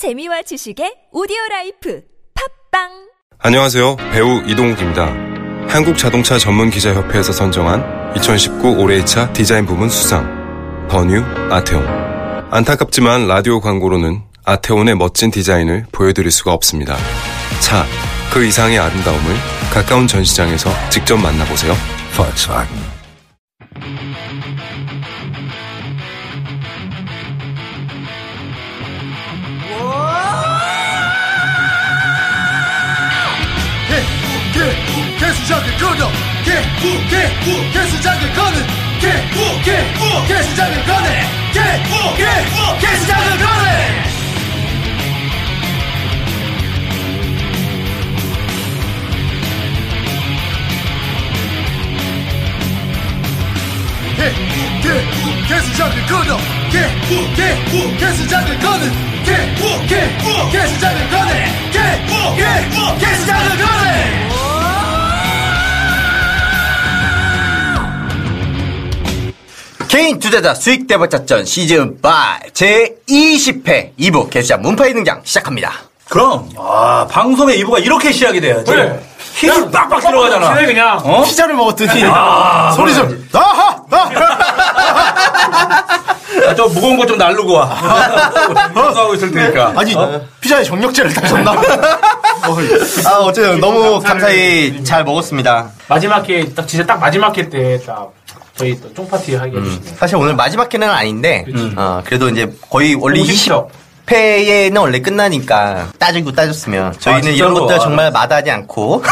재미와 지식의 오디오 life 팟빵 안녕하세요. 배우 이동욱입니다. 한국자동차 전문기자협회에서 선정한 2019 올해의 차 디자인 부문 수상 더뉴 아테온 안타깝지만 라디오 광고로는 아테온의 멋진 디자인을 보여드릴 수가 없습니다. 차, 그 이상의 아름다움을 가까운 전시장에서 직접 만나보세요. Volkswagen. 개수작을 꺼내 개개 개수작을 꺼내 개개 개수작을 꺼내 개개 개수작을 꺼내 개개 개수작을 꺼내 개개 개수작을 꺼내 개개 개수작을 꺼내 개개 개수작을 꺼내 개인 투자자 수익 대박 작전 시즌 5 제 20회 2부 개수작 문파의 등장 시작합니다. 그럼 아 방송의 이부가 이렇게 시작이 돼야지. 그래. 힘이 빡빡 들어가잖아. 그래 그냥 어? 피자를 먹었더니 아, 소리 좀 나하 나 아, 좀 무거운 거 좀 날르고 와. 방송하고 있을 테니까. 아니 피자에 정력제를 따셨나? 아 어쨌든 너무 감사히 잘 먹었습니다. 마지막 회딱 진짜 딱 마지막 회때딱 저희 또 쫑파티 하게 해주시네요. 사실 오늘 마지막 회는 아닌데 어, 그래도 이제 거의 원래 50회. 20회는 원래 끝나니까 따지고 따졌으면 저희는 아, 이런 진짜로? 것들 아. 정말 마다하지 않고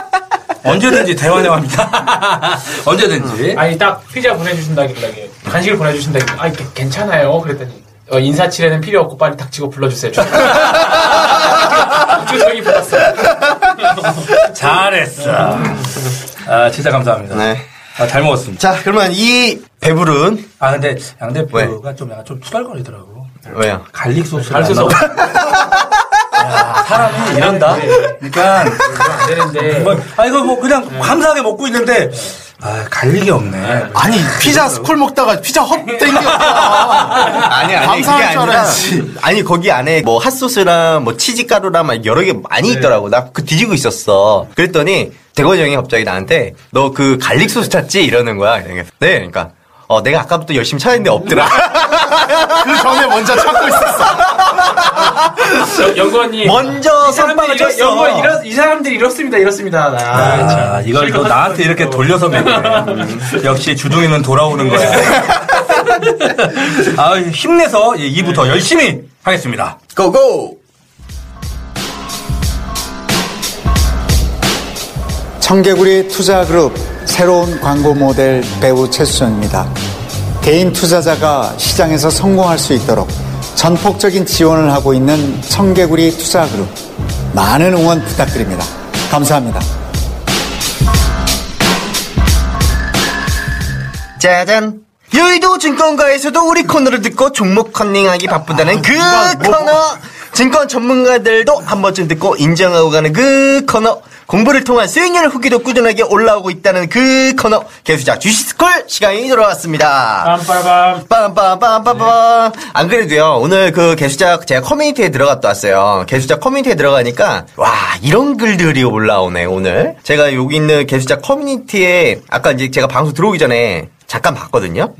언제든지 대환영합니다. 언제든지. 아니 딱 피자 보내주신다길래 간식을 보내주신다길래 아 이게 괜찮아요 그랬더니 어, 인사치레는 필요 없고 빨리 닥치고 불러주세요. 그 저기 받았어요. 잘했어. 아 진짜 감사합니다. 네. 아, 잘 먹었습니다. 자 그러면 이 배부른 아 근데 양 대표가 좀 약간 좀 투덜거리더라고. 왜요? garlic 소스. garlic 소스 야, 사람이 이런다. 그러니까 안 되는데 뭐, 아 이거 뭐 그냥 감사하게 먹고 있는데 아 garlic이 없네. 아니 피자 스쿨 먹다가 피자 헛 땡겨. 아니 아니 그게 줄 아니라. 아니 거기 안에 뭐 핫소스랑 뭐 치즈가루랑 막 여러 개 많이 있더라고. 나 그 뒤지고 있었어. 그랬더니 대건이 형이 갑자기 나한테 너 그 garlic 소스 찾지? 이러는 거야. 네 그러니까 어 내가 아까부터 열심히 찾았는데 없더라 그 전에 먼저 찾고 있었어 연구원님 먼저 이렇- 쳤어 연구원 이렇, 이 사람들이 이렇습니다 이렇습니다. 나 아, 참 이걸 또 나한테 이렇게 있고. 돌려서 먹네. 역시 주둥이는 돌아오는 거야. 아, 힘내서 2부 더 열심히 하겠습니다. 고고 청개구리 투자그룹 새로운 광고 모델 배우 최수정입니다. 개인 투자자가 시장에서 성공할 수 있도록 전폭적인 지원을 하고 있는 청개구리 투자그룹 많은 응원 부탁드립니다. 감사합니다. 짜잔 여의도 증권가에서도 우리 코너를 듣고 종목 컨닝하기 바쁘다는 그 코너 증권 전문가들도 한 번쯤 듣고 인정하고 가는 그 코너 공부를 통한 수익률 후기도 꾸준하게 올라오고 있다는 그 코너 개수작 주식스쿨 시간이 돌아왔습니다. 빰빠밤 빰빰빰빰빰. 안 그래도요 오늘 그 개수작 제가 커뮤니티에 들어갔다 왔어요. 개수작 커뮤니티에 들어가니까 와 이런 글들이 올라오네 오늘. 제가 여기 있는 개수작 커뮤니티에 아까 이제 제가 방송 들어오기 전에 잠깐 봤거든요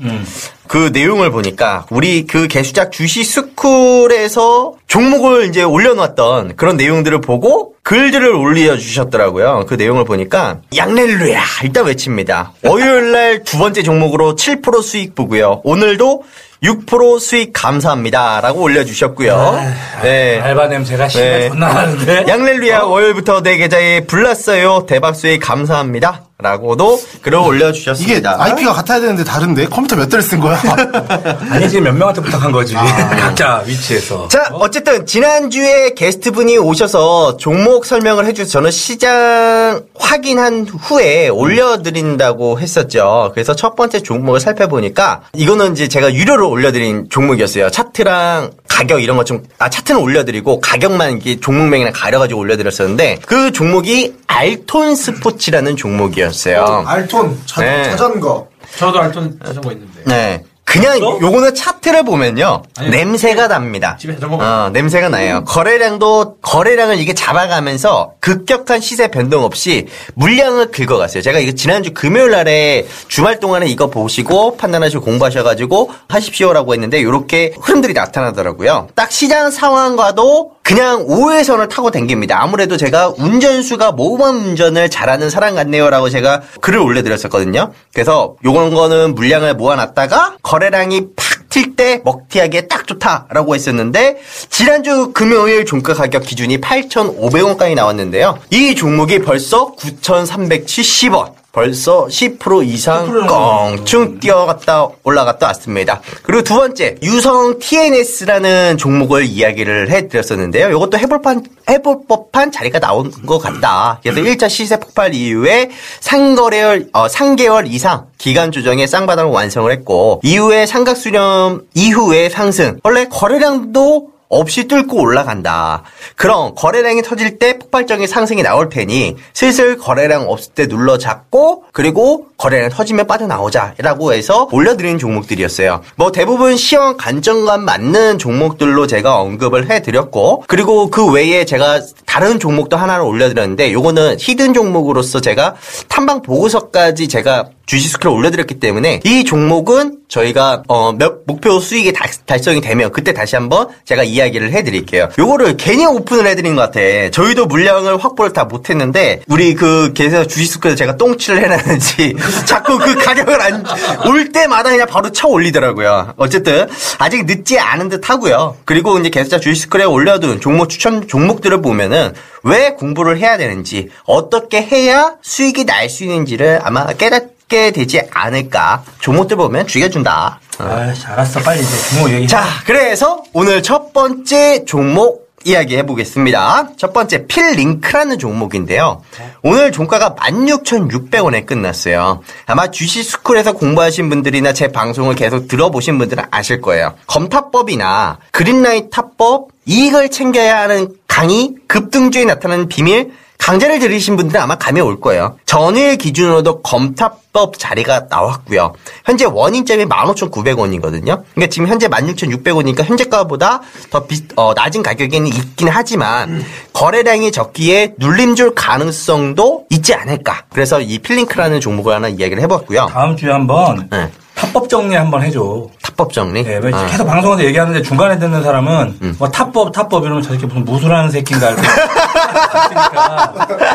그 내용을 보니까 우리 그 개수작 주식 스쿨에서 종목을 이제 올려놨던 그런 내용들을 보고 글들을 올려주셨더라고요. 그 내용을 보니까 양렐루야 일단 외칩니다. 월요일날 두 번째 종목으로 7% 수익 보고요. 오늘도 6% 수익 감사합니다 라고 올려주셨고요. 네. 알바 냄새가 심해 네. 존나 나는데. 양렐루야 월요일부터 내 계좌에 불났어요. 대박 수익 감사합니다. 라고도 글을 이게 올려주셨습니다. IP가 같아야 되는데 다른데 컴퓨터 몇 대를 쓴 거야? 아니, 지금 몇 명한테 부탁한 거지. 각자 위치에서. 자, 어쨌든 지난주에 게스트분이 오셔서 종목 설명을 해주셔서 저는 시장 확인한 후에 올려드린다고 했었죠. 그래서 첫 번째 종목을 살펴보니까 이거는 이제 제가 유료로 올려드린 종목이었어요. 차트랑 가격 이런 것 좀, 아, 차트는 올려드리고 가격만 이게 종목명이랑 가려가지고 올려드렸었는데 그 종목이 알톤 스포츠라는 종목이었어요. 알톤 자, 네. 자전거 저도 알톤 자전거 있는데. 네. 그 그냥 없어? 요거는 차트를 보면요 냄새가 납니다. 집에 어, 냄새가 나요. 거래량도 거래량을 이게 잡아가면서 급격한 시세 변동 없이 물량을 긁어갔어요. 제가 이거 지난주 금요일 날에 주말 동안에 이거 보시고 판단하시고 공부하셔가지고 하십시오라고 했는데 이렇게 흐름들이 나타나더라고요. 딱 시장 상황과도 그냥 우회선을 타고 댕깁니다. 아무래도 제가 운전수가 모범 운전을 잘하는 사람 같네요라고 제가 글을 올려드렸었거든요. 그래서 요런 거는 물량을 모아놨다가 거래 량이 팍 튈 때 먹튀하기에 딱 좋다라고 했었는데 지난주 금요일 종가 가격 기준이 8,500원까지 나왔는데요. 이 종목이 벌써 9,370원. 벌써 10% 이상 껑충 뛰어갔다 올라갔다 왔습니다. 그리고 두 번째 유성 TNS라는 종목을 이야기를 해드렸었는데요. 이것도 해볼 판 해볼 법한 자리가 나온 것 같다. 그래서 1차 시세 폭발 이후에 3개월 어, 3개월 이상 기간 조정에 쌍바닥을 완성을 했고 이후에 삼각 수렴 이후에 상승. 원래 거래량도 없이 뚫고 올라간다. 그럼 거래량이 터질 때 폭발적인 상승이 나올 테니 슬슬 거래량 없을 때 눌러 잡고 그리고 거래량 터지면 빠져나오자라고 해서 올려드리는 종목들이었어요. 뭐 대부분 시황 관점감 맞는 종목들로 제가 언급을 해드렸고 그리고 그 외에 제가 다른 종목도 하나를 올려드렸는데 요거는 히든 종목으로서 제가 탐방 보고서까지 제가 주식 스크롤 올려드렸기 때문에 이 종목은 저희가 어, 몇 목표 수익이 달, 달성이 되면 그때 다시 한번 제가 이 야기를 해드릴게요. 요거를 괜히 오픈을 해드린 것 같아. 저희도 물량을 확보를 다 못했는데 우리 그 계속 주식 스크롤 제가 똥칠을 해놨는지 자꾸 그 가격을 안 올 때마다 그냥 바로 쳐 올리더라고요. 어쨌든 아직 늦지 않은 듯 하고요. 그리고 이제 계속자 주식 스크롤에 올려둔 종목 추천 종목들을 보면은 왜 공부를 해야 되는지 어떻게 해야 수익이 날 수 있는지를 아마 깨닫 게 되지 않을까. 종목들 보면 죽여준다. 어. 아, 알았어. 빨리 이제 종목 얘기. 자, 그래서 오늘 첫 번째 종목 이야기 해 보겠습니다. 첫 번째 필링크라는 종목인데요. 오늘 종가가 16,600원에 끝났어요. 아마 주식 스쿨에서 공부하신 분들이나 제 방송을 계속 들어보신 분들은 아실 거예요. 검타법이나 green light 타법, 이익을 챙겨야 하는 강의, 급등주에 나타나는 비밀, 강좌를 들으신 분들은 아마 감이 올 거예요. 전일 기준으로도 검타법 자리가 나왔고요. 현재 원인점이 15,900원이거든요. 그러니까 지금 현재 16,600원이니까 현재가보다 더 비, 어, 낮은 가격에는 있긴 하지만 거래량이 적기에 눌림 줄 가능성도 있지 않을까. 그래서 이 필링크라는 종목을 하나 이야기를 해봤고요. 다음 주에 한번 네. 탑법 정리 한번 해줘. 탑법 정리. 네, 왜 아. 계속 방송에서 얘기하는데 중간에 듣는 사람은 뭐 탑법 탑법 이러면 저 새끼 무슨 무술하는 새끼인가 알고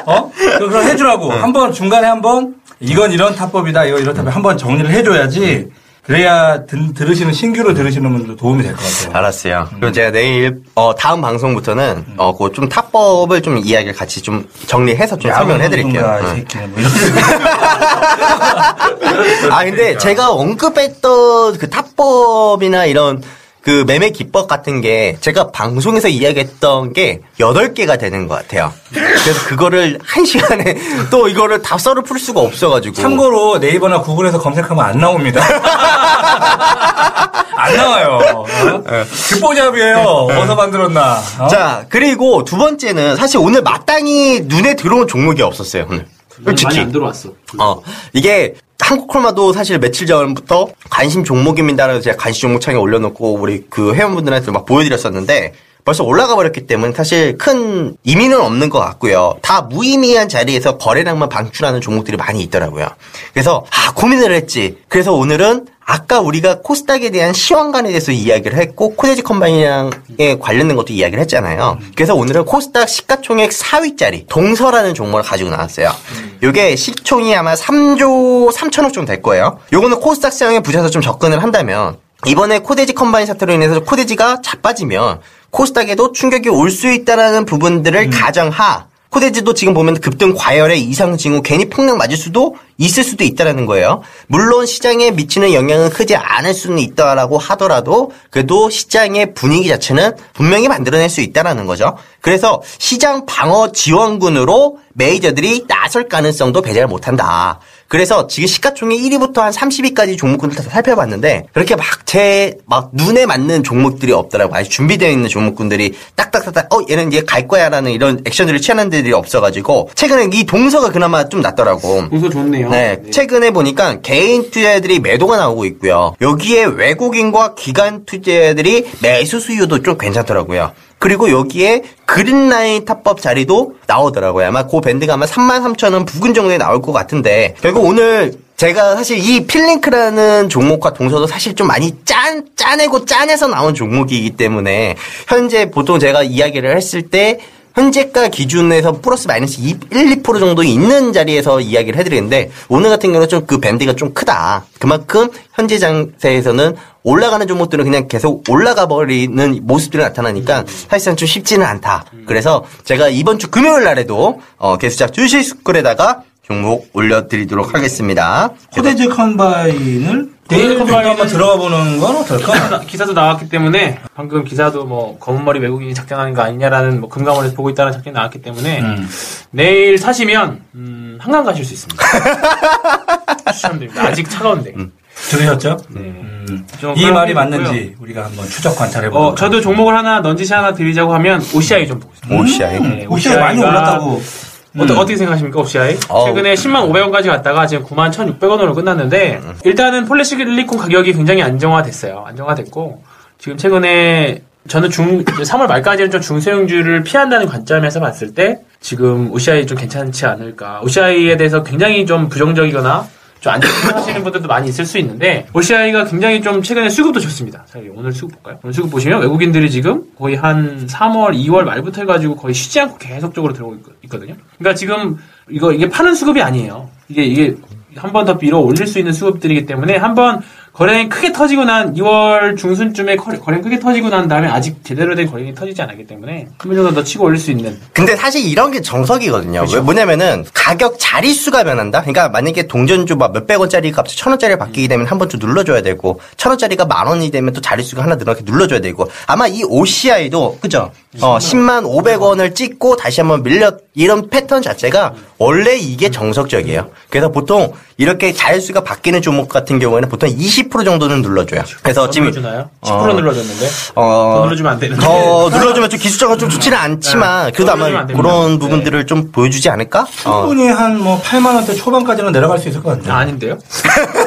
어? 그걸 해주라고. 한번 중간에 한번 이건 이런 탑법이다 이거 이런 탑법 한번 정리를 해줘야지 그래야 들, 들으시는 신규로 들으시는 분들 도움이 될 것 같아요. 알았어요. 그리고 제가 내일 어, 다음 방송부터는 어, 그좀 탑법을 좀 이야기를 같이 좀 정리해서 좀 설명을 해드릴게요. 응. 새끼는 뭐 아 근데 제가 언급했던 그 탑법이나 이런 그 매매 기법 같은 게 제가 방송에서 이야기했던 게 8개가 되는 것 같아요. 그래서 그거를 한 시간에 또 이거를 다 썰을 풀 수가 없어가지고. 참고로 네이버나 구글에서 검색하면 안 나옵니다. 안 나와요. 어? 뒷보잡이에요. 어디서 만들었나. 어? 자, 그리고 두 번째는 사실 오늘 마땅히 눈에 들어온 종목이 없었어요, 오늘. 많이 솔직히. 안 들어왔어. 어, 이게 한국콜마도 사실 며칠 전부터 관심 종목입니다라고 제가 관심 종목 창에 올려놓고 우리 그 회원분들한테 막 보여드렸었는데 벌써 올라가 버렸기 때문에 사실 큰 의미는 없는 것 같고요. 다 무의미한 자리에서 거래량만 방출하는 종목들이 많이 있더라고요. 그래서 아 고민을 했지. 그래서 오늘은 아까 우리가 코스닥에 대한 시황관에 대해서 이야기를 했고 코데지 컴바인이랑에 관련된 것도 이야기를 했잖아요. 그래서 오늘은 코스닥 시가총액 4위짜리 동서라는 종목을 가지고 나왔어요. 요게 시총이 아마 3조 3천억 정도 될 거예요. 요거는 코스닥 시장에 부셔서 좀 접근을 한다면 이번에 코데지 컴바인 사태로 인해서 코데지가 자빠지면 코스닥에도 충격이 올 수 있다라는 부분들을 가정하 코데지도 지금 보면 급등 과열의 이상 징후 괜히 폭락 맞을 수도 있을 수도 있다라는 거예요. 물론 시장에 미치는 영향은 크지 않을 수는 있다라고 하더라도 그래도 시장의 분위기 자체는 분명히 만들어낼 수 있다라는 거죠. 그래서 시장 방어 지원군으로 메이저들이 나설 가능성도 배제를 못한다. 그래서 지금 시가총액 1위부터 한 30위까지 종목군들 다 살펴봤는데 그렇게 막제막 눈에 맞는 종목들이 없더라고요. 아직 준비되어 있는 종목군들이 딱딱딱딱 어 얘는 이제 갈 거야라는 이런 액션들을 취하는 데들이 없어가지고 최근에 이 동서가 그나마 좀 낫더라고. 동서 좋네요. 네, 최근에 보니까 개인 투자자들이 매도가 나오고 있고요. 여기에 외국인과 기관 투자자들이 매수 수요도 좀 괜찮더라고요. 그리고 여기에 green line 탑법 자리도 나오더라고요. 아마 그 밴드가 아마 3만 3천 원 부근 정도에 나올 것 같은데 결국 오늘 제가 사실 이 필링크라는 종목과 동서도 사실 좀 많이 짠, 짜내고 짜내서 나온 종목이기 때문에 현재 보통 제가 이야기를 했을 때 현재가 기준에서 플러스 마이너스 2, 1, 2% 정도 있는 자리에서 이야기를 해드리는데 오늘 같은 경우는 좀 그 밴드가 좀 크다. 그만큼 현재 장세에서는 올라가는 종목들은 그냥 계속 올라가 버리는 모습들이 나타나니까 사실상 좀 쉽지는 않다. 그래서 제가 이번 주 금요일 날에도 어, 개수작 주식 스쿨에다가 종목 올려드리도록 하겠습니다. 코데즈 컴바인을 코 데즈 내일 컴바인 한번 들어가 보는 건 어떨까? 기사도 나왔기 때문에 방금 기사도 뭐 검은 머리 외국인이 작전하는 거 아니냐라는 뭐 금감원에서 보고 있다는 작전이 나왔기 때문에 음. 내일 사시면 음, 한강 가실 수 있습니다. 추천드립니다. 아직 차가운데. 들으셨죠? 네. 음. 좀이 말이 게 맞는지 우리가 한번 추적 관찰해 보도록 어, 저도 종목을 하나 넌지시 하나 드리자고 하면 OCI 좀 보고 있습니다. OCI. 네, 오시아 많이 OCI 가 올랐다고. 어떠, 어떻게 생각하십니까, OCI? 어우. 최근에 10만 500원까지 갔다가 지금 9만 1,600원으로 끝났는데, 일단은 폴리시리콘 가격이 굉장히 안정화됐어요. 안정화됐고, 지금 최근에 저는 중, 3월 말까지는 좀 중소형주를 피한다는 관점에서 봤을 때, 지금 OCI 좀 괜찮지 않을까. OCI에 대해서 굉장히 좀 부정적이거나, 좀안 좋게 생각하시는 분들도 많이 있을 수 있는데, OCI가 굉장히 좀 최근에 수급도 좋습니다. 자, 오늘 수급 볼까요? 오늘 수급 보시면 외국인들이 지금 거의 한 3월, 2월 말부터 해가지고 거의 쉬지 않고 계속적으로 들어오고 있- 있거든요. 그러니까 지금 이거, 이게 파는 수급이 아니에요. 이게, 이게 한 번 더 밀어 올릴 수 있는 수급들이기 때문에 한번 거래량이 크게 터지고 난 2월 중순쯤에 거래, 거래량이 크게 터지고 난 다음에 아직 제대로 된 거래량이 터지지 않았기 때문에 한번 정도 더 치고 올릴 수 있는 근데 사실 이런 게 정석이거든요. 왜 뭐냐면은 가격 자릿수가 변한다. 그러니까 만약에 동전주 막 몇백 원짜리 값이 천 원짜리 바뀌게 되면 한 번 좀 눌러줘야 되고 천 원짜리가 만 원이 되면 또 자릿수가 하나 늘어나게 눌러줘야 되고 아마 이 OCI도 그죠? 어 10만 500원을 찍고 다시 한번 밀려 이런 패턴 자체가 원래 이게 정석적이에요. 그래서 보통 이렇게 자릿수가 바뀌는 종목 같은 경우에는 보통 20% 정도는 눌러줘요. 그래서 더 지금 눌러주나요? 10% 어. 눌러줬는데 어, 더 눌러주면 안 되는데 더 눌러주면 좀 기술적으로 좀 좋지는 않지만 네. 그래도 더 아마. 그런 부분들을 좀 보여주지 않을까? 어. 충분히 한 뭐 8만 원대 초반까지는 내려갈 수 있을 것 같아요. 아, 아닌데요?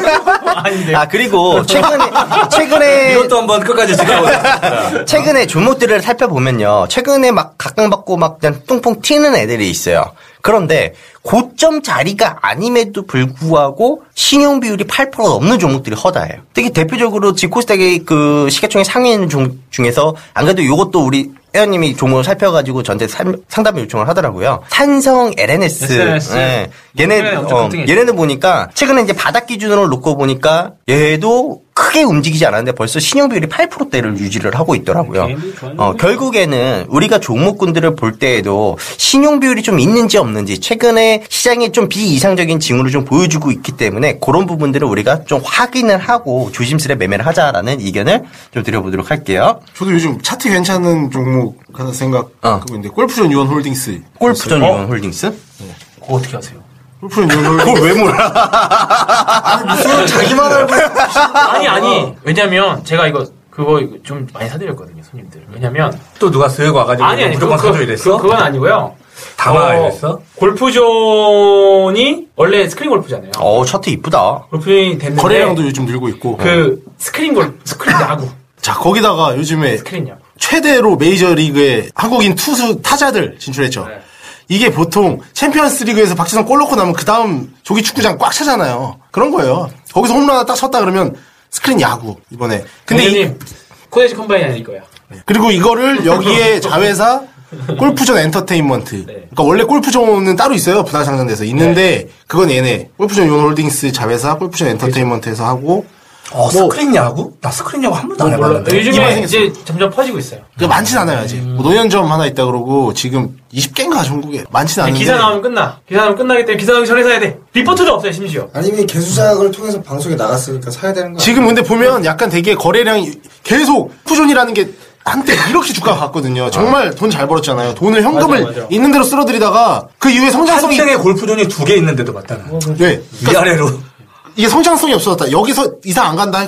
아닌데요? 아 그리고 최근에 최근에 이것도 한번 끝까지 지켜보자. 최근에 종목들을 살펴보면요. 최근에 막 각광받고 막 그냥 똥뽕 튀는 애들이 있어요. 그런데 고점 자리가 아님에도 불구하고 신용 비율이 8% 넘는 종목들이 허다해요. 특히 대표적으로 지코스닥의 그 시가총액 상위인 중, 중에서 안 그래도 이것도 우리 회원님이 종목을 살펴가지고 상- 상담 요청을 하더라고요. 산성 LNS. SNS. 예. 얘네, 최근에 엄청 어. 얘네는 보니까 최근에 이제 바닥 기준으로 놓고 보니까 얘도 크게 움직이지 않았는데 벌써 신용 비율이 8%대를 유지를 하고 있더라고요. 좋아하는 어. 결국에는 우리가 종목군들을 볼 때에도 신용 비율이 좀 있는지 없는지 최근에 시장에 좀 비이상적인 징후를 좀 보여주고 있기 때문에 그런 부분들을 우리가 좀 확인을 하고 조심스레 매매를 하자라는 의견을 좀 드려보도록 할게요. 저도 요즘 차트 괜찮은 종목 하나 생각하고 어. 있는데 골프존 유원 홀딩스. 골프존 유원 홀딩스? 그거 어떻게 하세요? 골프존 유원 홀딩스. 왜 몰라? 무슨 자기만 알고 아니 아니 왜냐면 제가 이거 그거 좀 많이 사드렸거든요 손님들 왜냐면 또 누가 쓱 와가지고 아니 아니 무조건 그거- 사줘 이랬어? 그, 그건 아니고요 다 막아야 됐어? 골프존이 원래 스크린 골프잖아요 어, 차트 이쁘다. 골프존이 됐는데 거래량도 요즘 늘고 있고. 그 스크린 골 스크린 야구 자 거기다가 요즘에 스크린 야구 최대로 메이저리그에 한국인 투수 타자들 진출했죠. 네. 이게 보통 챔피언스 리그에서 박지성 골 넣고 나면 그 다음 조기 축구장 꽉 차잖아요. 그런 거예요. 거기서 홈런 하나 딱 쳤다 그러면 스크린 야구 이번에. 근데 이- 코데즈 컴바인 아닐 거야 그리고 이거를 여기에 자회사 골프존 엔터테인먼트. 그러니까 원래 골프존은 따로 있어요. 분할 상장돼서 있는데 그건 얘네 골프존 유원 홀딩스 자회사 골프존 엔터테인먼트에서 하고 어, 스크린 야구? 나 스크린 야구 한 번도 안 몰라 해봤는데. 요즘에 이제 점점 퍼지고 있어요 그 많진 않아요 아직. 뭐 논현점 하나 있다 그러고 지금 20개인가 전국에 많진 않은데. 기사 나오면 끝나 기사 나오면 끝나기 때문에 기사 나오기 전에 사야 돼 리포트도 없어요 심지어 아니면 개수작을 통해서 방송에 나갔으니까 사야 되는 거 지금 근데 보면 약간 되게 거래량이 계속 푸존이라는 게 한때 이렇게 주가가 갔거든요. 정말 돈 잘 벌었잖아요. 돈을 현금을 맞아, 맞아. 있는 대로 쓸어들이다가 그 이후에 성장성이 한층에 골프존이 두 개 있는데도 맞다는. 네. 위아래로. 이게 성장성이 없어졌다. 여기서 이상 안 간다.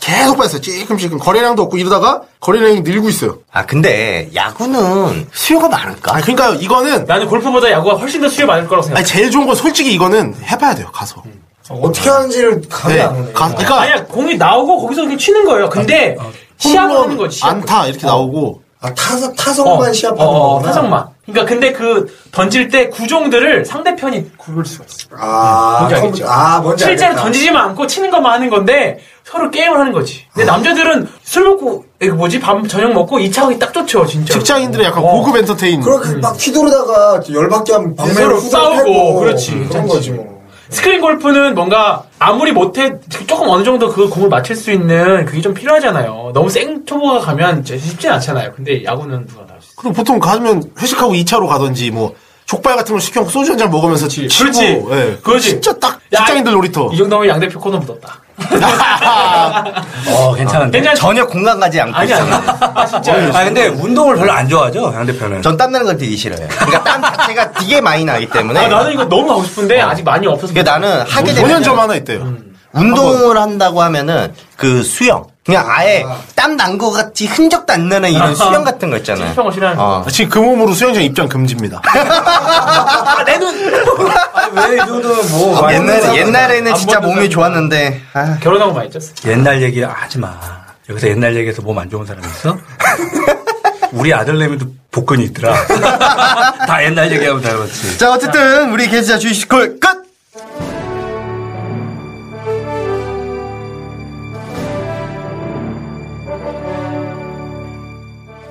계속 빠졌어요. 찔끔찔끔 거래량도 없고 이러다가 거래량이 늘고 있어요. 아 근데 야구는 수요가 많을까? 아 그러니까요. 이거는 나는 골프보다 야구가 훨씬 더 수요 많을 거라고 생각해. 아니 제일 좋은 건 솔직히 이거는 해봐야 돼요. 가서. 어떻게 하는지를 감이 네. 안 오네. 가, 그러니까 아니야 공이 나오고 거기서 그냥 치는 거예요. 근데 시합을 홈런, 하는 거지. 시합을. 안타 이렇게 나오고 아, 타석, 타석만 시합하는 어, 거구나. 타석만. 그러니까 근데 그 던질 때 구종들을 상대편이 구를 수가 있어. 아, 뭔지 컴- 알겠죠? 아, 뭔지 실제로 알겠다. 던지지만 않고 치는 것만 하는 건데 서로 게임을 하는 거지. 근데 남자들은 술 먹고 이거 뭐지 밤 저녁 먹고 이차 하기 딱 좋죠 진짜. 직장인들의 약간 어. 고급 엔터테인. 그렇게 막 휘두르다가 열받게 하면 방매로 후들 싸우고, 패고 그렇지. 그런. 거지 뭐. 스크린 골프는 뭔가 아무리 못해 조금 어느 정도 그 공을 맞출 수 있는 그게 좀 필요하잖아요. 너무 생 초보가 가면 쉽진 않잖아요. 근데 야구는 누가 다할수 있어. 그럼 보통 가면 회식하고 2차로 가든지 뭐 족발 같은 거 시켜놓고 소주 한 잔 먹으면서 치, 치고 그렇지. 예. 그렇지. 진짜 딱 야, 직장인들 놀이터. 이 정도면 양대표 코너 묻었다. 어, 괜찮은데. 괜찮지? 전혀 공감 가지 않고 아니 아니. 있어요. 아 진짜. 아, 근데 운동을 별로 안 좋아하죠, 양 대표는. 전 땀나는 걸 되게 싫어요. 그러니까 땀 자체가 되게 많이 나기 때문에. 아 나는 이거 너무 가고 싶은데 아직 많이 없어서. 그러니까 나는 하게 되면 5년 전 하나 있대요. 운동을 한다고 하면은 그 수영. 그냥 아예 땀 난 거 같이 흔적도 안 나는 이런 수영 같은 거 있잖아요. 수영을 싫어하는 거. 어. 지금 그 몸으로 수영장 입장 금지입니다. 아 내 눈. 왜이 정도는 뭐. 옛날, 옛날에는 안 진짜 몸이. 좋았는데. 아. 결혼하고 많이 쪘어. 옛날 얘기 하지 마. 여기서 옛날 얘기해서 몸 안 좋은 사람 있어? 우리 아들내미도 복근이 있더라. 다 옛날 얘기하면 다 그렇지. 자, 어쨌든 우리 게스트 주식콜 끝!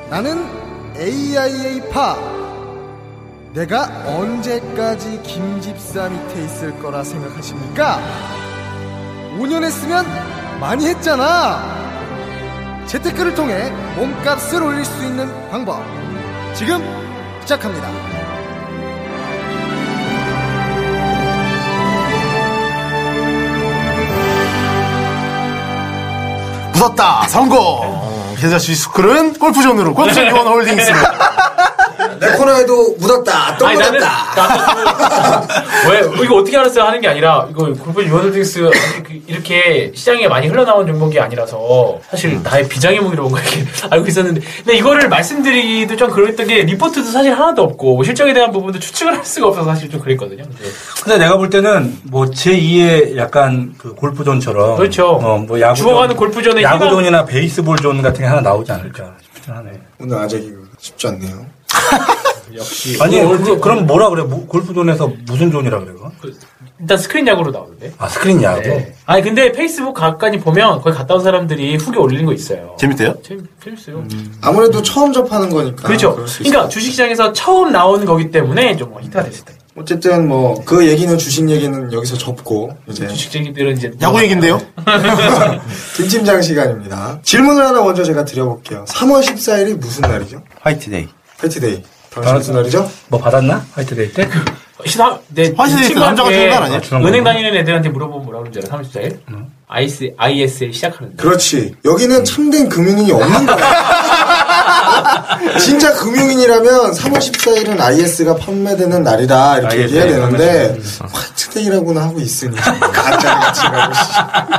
나는 AIA파. 내가 언제까지 김집사 밑에 있을 거라 생각하십니까? 5년 했으면 많이 했잖아. 재테크를 통해 몸값을 올릴 수 있는 방법. 지금 시작합니다. 묻었다 성공. 계좌 주식스쿨은 골프존으로 골프존 유원 홀딩스. 내 코너에도 묻었다, 또 아니 나는 묻었다. 그- 왜 이거 어떻게 알았어요 하는 게 아니라 이거 골프 유언홀딩스 이렇게 시장에 많이 흘러나온 종목이 아니라서 사실 나의 비장의 무기로 뭔가 이렇게 알고 있었는데 근데 이거를 말씀드리기도 좀 그랬던 게 리포트도 사실 하나도 없고 뭐 실적에 대한 부분도 추측을 할 수가 없어서 사실 좀 그랬거든요. 근데 근데 내가 볼 때는 뭐 제2의 약간 그 골프존처럼. 그렇죠. 어, 뭐 야구존. 죽어가는 골프존의 야구존이나 베이스볼존 같은 게 하나 나오지 않을까 싶긴 하네. 오늘 아재기 쉽지 않네요. 아니, 그, 그럼 뭐라 그래? 뭐, 골프존에서 무슨 존이라 그래? 그거? 일단 스크린 야구로 나오는데. 아, 스크린 야구? 네. 아니 근데 페이스북 가까이 보면 거기 갔다 온 사람들이 후기 올리는 거 있어요. 재밌대요? 재밌, 재밌어요. 아무래도 처음 접하는 거니까. 그렇죠. 그러니까. 주식시장에서 처음 나온 거기 때문에 좀 히트가 됐을 때. 어쨌든 뭐 그 얘기는 주식 얘기는 여기서 접고 이제 주식쟁이들은 이제 야구 얘긴데요? 김 팀장 시간입니다. 질문을 하나 먼저 제가 드려볼게요. 3월 14일이 무슨 날이죠? 화이트데이. 화이트데이. 무슨 날이죠? 뭐 받았나? 화이트데이 때? 시사 내 화이트데이 때 남자가 주는 날 아니야? 주는 은행 거구나. 다니는 애들한테 물어보면 뭐라 그러는지 알아? 34일? ISA, ISA 시작하는데. 그렇지. 여기는 참된 금융인이 없는 거야. 진짜 금융인이라면 3월 14일은 ISA가 판매되는 날이다 이렇게 ISA, 얘기해야 네, 되는데 화이트데이라고는 하고 있으니 가짜같이 가고 씨.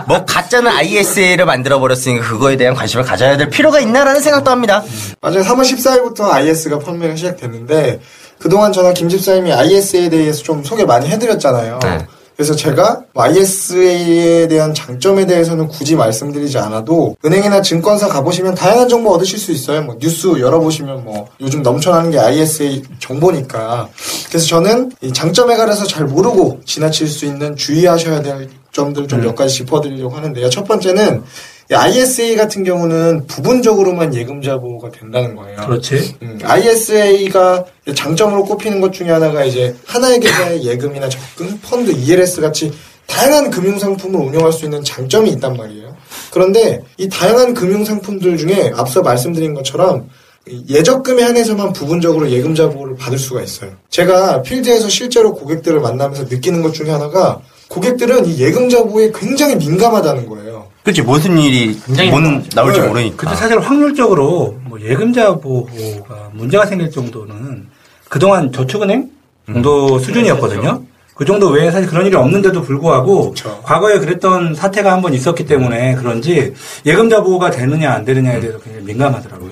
뭐, 가짜는 ISA를 만들어 버렸으니까 그거에 대한 관심을 가져야 될 필요가 있나라는 생각도 합니다. 맞아요. 3월 14일부터 IS가 판매가 시작됐는데 그동안 저는 김 집사님이 IS에 대해서 좀 소개 많이 해드렸잖아요. 네. 그래서 제가 ISA에 대한 장점에 대해서는 굳이 말씀드리지 않아도 은행이나 증권사 가보시면 다양한 정보 얻으실 수 있어요. 뭐 뉴스 열어보시면 뭐 요즘 넘쳐나는 게 ISA 정보니까. 그래서 저는 이 장점에 관해서 잘 모르고 지나칠 수 있는 주의하셔야 될 점들 좀 몇 가지 짚어드리려고 하는데요. 첫 번째는 이 ISA 같은 경우는 부분적으로만 예금자 보호가 된다는 거예요. 그렇지. 음, ISA가 장점으로 꼽히는 것 중에 하나가 이제 하나의 계좌의 예금이나 적금, 펀드, ELS 같이 다양한 금융 상품을 운영할 수 있는 장점이 있단 말이에요. 그런데 이 다양한 금융 상품들 중에 앞서 말씀드린 것처럼 이 예적금에 한해서만 부분적으로 예금자 보호를 받을 수가 있어요. 제가 필드에서 실제로 고객들을 만나면서 느끼는 것 중에 하나가 고객들은 이 예금자 보호에 굉장히 민감하다는 거예요. 그렇지 무슨 일이 굉장히 뭔. 나올지 네. 모르니까. 근데 사실 확률적으로 뭐 예금자 보호가 문제가 생길 정도는 그동안 저축은행 정도 수준이었거든요. 그 정도 외에 사실 그런 일이 없는데도 불구하고 과거에 그랬던 사태가 한 번 있었기 때문에 그런지 예금자 보호가 되느냐 안 되느냐에 대해서 굉장히 민감하더라고요.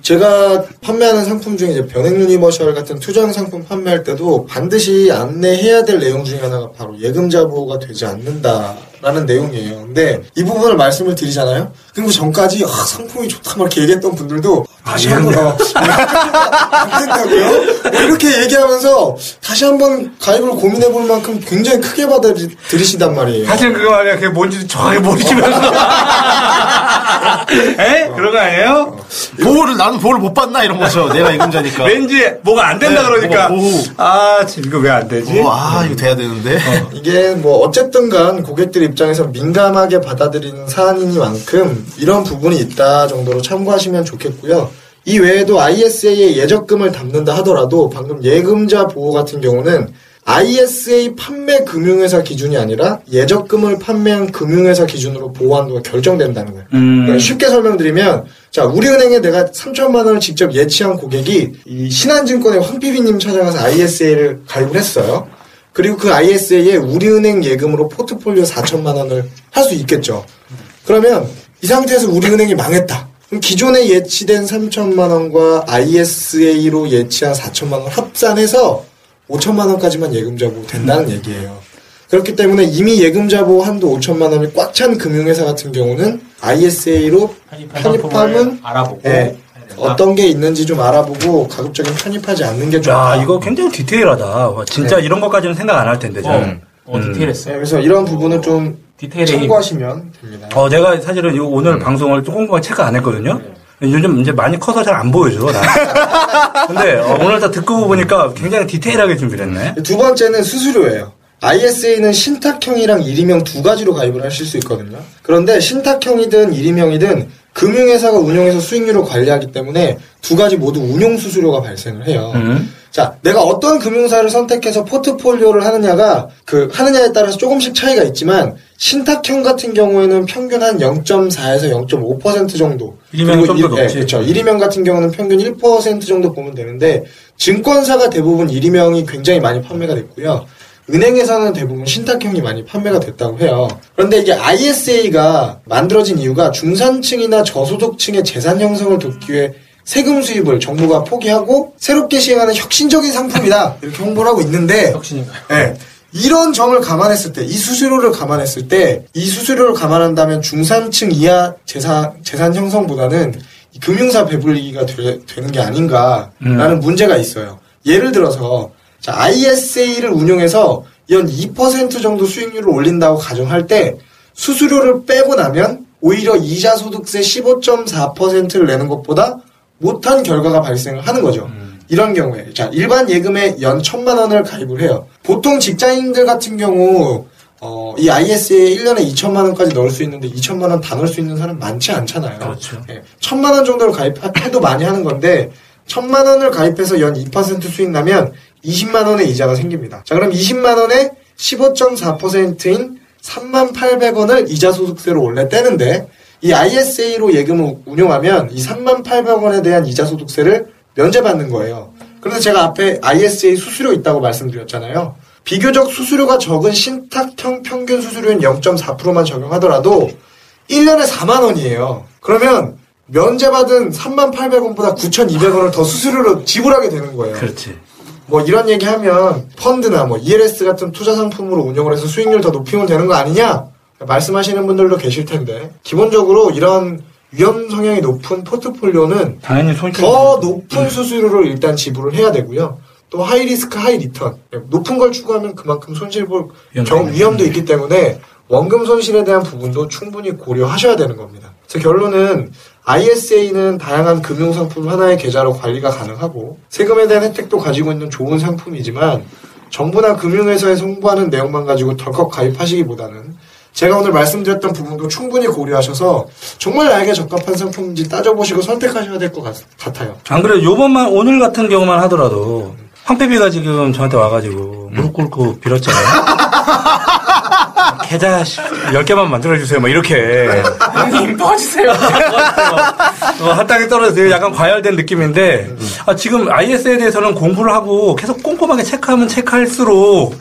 제가 판매하는 상품 중에 이제 변액 universal 같은 투자형 상품 판매할 때도 반드시 안내해야 될 내용 중에 하나가 바로 예금자 보호가 되지 않는다 라는 내용이에요. 근데 이 부분을 말씀을 드리잖아요. 그리고 전까지 아, 상품이 좋다 막 이렇게 얘기했던 분들도 다시 한번 어, 안 된다고요? 뭐 이렇게 얘기하면서 다시 한번 가입을 고민해 볼 만큼 굉장히 크게 받아들이시단 말이에요. 사실 그거 말이야. 그게 뭔지 정확히 모르시면서. 에? 그런 거 아니에요? 보호를 나는 보호를 못 받나 이런 거죠. 내가 예금자니까. 왠지 뭐가 안 된다 네, 그러니까. 뭐가 보호. 아, 지금 이거 왜 안 되지? 어, 아 이거 돼야 되는데. 이게 뭐 어쨌든 간 고객들 입장에서 민감하게 받아들이는 사안이니만큼 이런 부분이 있다 정도로 참고하시면 좋겠고요. 이 외에도 ISA에 예적금을 담는다 하더라도 방금 예금자 보호 같은 경우는 ISA 판매 금융회사 기준이 아니라 예적금을 판매한 금융회사 기준으로 보호 한도가 결정된다는 거예요. 음. 그러니까 쉽게 설명드리면 자 우리은행에 내가 3천만 원을 직접 예치한 고객이 이 신한증권의 황PB님 찾아가서 ISA를 가입을 했어요. 그리고 그 ISA에 우리은행 예금으로 포트폴리오 4천만 원을 할 수 있겠죠. 그러면 이 상태에서 우리은행이 망했다. 그럼 기존에 예치된 3천만 원과 ISA로 예치한 4천만 원 합산해서 5천만 원까지만 예금자 보호 된다는 얘기예요. 그렇기 때문에 이미 예금자 보호 한도 5천만 원이 꽉 찬 금융회사 같은 경우는 ISA로 편입하면 알아보고 예. 어떤 게 있는지 좀 알아보고 가급적이면 편입하지 않는 게 좋다. 야, 이거 굉장히 디테일하다. 와, 진짜 이런 것까지는 생각 안 할 텐데, 어, 저는. 어, 네, 디테일했어요. 그래서 이런 부분은 좀 디테일의 힘. 참고하시면 됩니다. 어, 제가 사실은 이 오늘 방송을 조금만 체크 안 했거든요. 요즘 이제 많이 커서 잘 안 보여줘, 나. 근데 어, 오늘 다 듣고 보니까 굉장히 디테일하게 준비를 했네. 두 번째는 수수료예요. ISA는 신탁형이랑 일임형 두 가지로 가입을 하실 수 있거든요. 그런데 신탁형이든 일임형이든 금융회사가 운영해서 수익률을 관리하기 때문에 두 가지 모두 운용 수수료가 발생을 해요. 음. 자, 내가 어떤 금융사를 선택해서 포트폴리오를 하느냐가 그 하느냐에 따라서 조금씩 차이가 있지만 신탁형 같은 경우에는 평균 한 0.4에서 0.5% 정도. 일임형은 그리고 좀더 일- 높지. 예, 그렇죠. 일임형 같은 경우는 평균 1% 정도 보면 되는데 증권사가 대부분 일임형이 굉장히 많이 판매가 됐고요. 은행에서는 대부분 신탁형이 많이 판매가 됐다고 해요. 그런데 이게 ISA가 만들어진 이유가 중산층이나 저소득층의 재산 형성을 돕기 위해 세금 수입을 정부가 포기하고 새롭게 시행하는 혁신적인 상품이다 이렇게 홍보를 하고 있는데 혁신인가요? 예. 이런 점을 감안했을 때, 이 수수료를 감안했을 때, 이 수수료를 감안한다면 중산층 이하 재산, 재산 형성보다는 이 금융사 배불리기가 되, 는게 아닌가라는 문제가 있어요. 예를 들어서, 자, ISA를 운용해서 연 2% 정도 수익률을 올린다고 가정할 때, 수수료를 빼고 나면 오히려 이자 소득세 15.4%를 내는 것보다 못한 결과가 발생을 하는 거죠. 이런 경우에 자 일반 예금에 연 천만 원을 가입을 해요. 보통 직장인들 같은 경우 어, 이 IS에 1년에 2천만 원까지 넣을 수 있는데 2천만 원 다 넣을 수 있는 사람 많지 않잖아요. 그렇죠. 예, 천만 원 정도를 가입해도 많이 하는 건데 천만 원을 가입해서 연 2% 수익 나면 20만 원의 이자가 생깁니다. 자 그럼 20만 원에 15.4%인 3만 800원을 이자 소득세로 원래 떼는데 이 ISA로 예금을 운용하면 이 3만 800원에 대한 이자 소득세를 면제받는 거예요. 그런데 제가 앞에 ISA 수수료 있다고 말씀드렸잖아요. 비교적 수수료가 적은 신탁형 평균 수수료인 0.4%만 적용하더라도 1년에 4만 원이에요. 그러면 면제받은 3만 800원보다 9,200원을 더 수수료로 지불하게 되는 거예요. 그렇지. 뭐 이런 얘기 하면 펀드나 뭐 ELS 같은 투자 상품으로 운영을 해서 수익률 더 높이면 되는 거 아니냐? 말씀하시는 분들도 계실 텐데 기본적으로 이런 위험 성향이 높은 포트폴리오는 당연히. 더 높은 수수료를 일단 지불을 해야 되고요. 또 high risk high return 높은 걸 추구하면 그만큼 손실 볼. 위험도 있기 때문에 원금 손실에 대한 부분도 충분히 고려하셔야 되는 겁니다. 그래서 결론은 ISA는 다양한 금융상품 하나의 계좌로 관리가 가능하고 세금에 대한 혜택도 가지고 있는 좋은 상품이지만 정부나 금융회사에서 홍보하는 내용만 가지고 덜컥 가입하시기보다는 제가 오늘 말씀드렸던 부분도 충분히 고려하셔서 정말 나에게 적합한 상품인지 따져보시고 선택하셔야 될 것 같아요. 안 그래도 요번만, 오늘 같은 경우만 하더라도 황폐비가 지금 저한테 와가지고 무릎 꿇고 빌었잖아요. 계좌 10개만 만들어주세요. 뭐 이렇게. 형님 도와주세요. 어, 한 땅에 떨어져서 약간 과열된 느낌인데, 아, 지금 IS에 대해서는 공부를 하고 계속 꼼꼼하게 체크하면 체크할수록,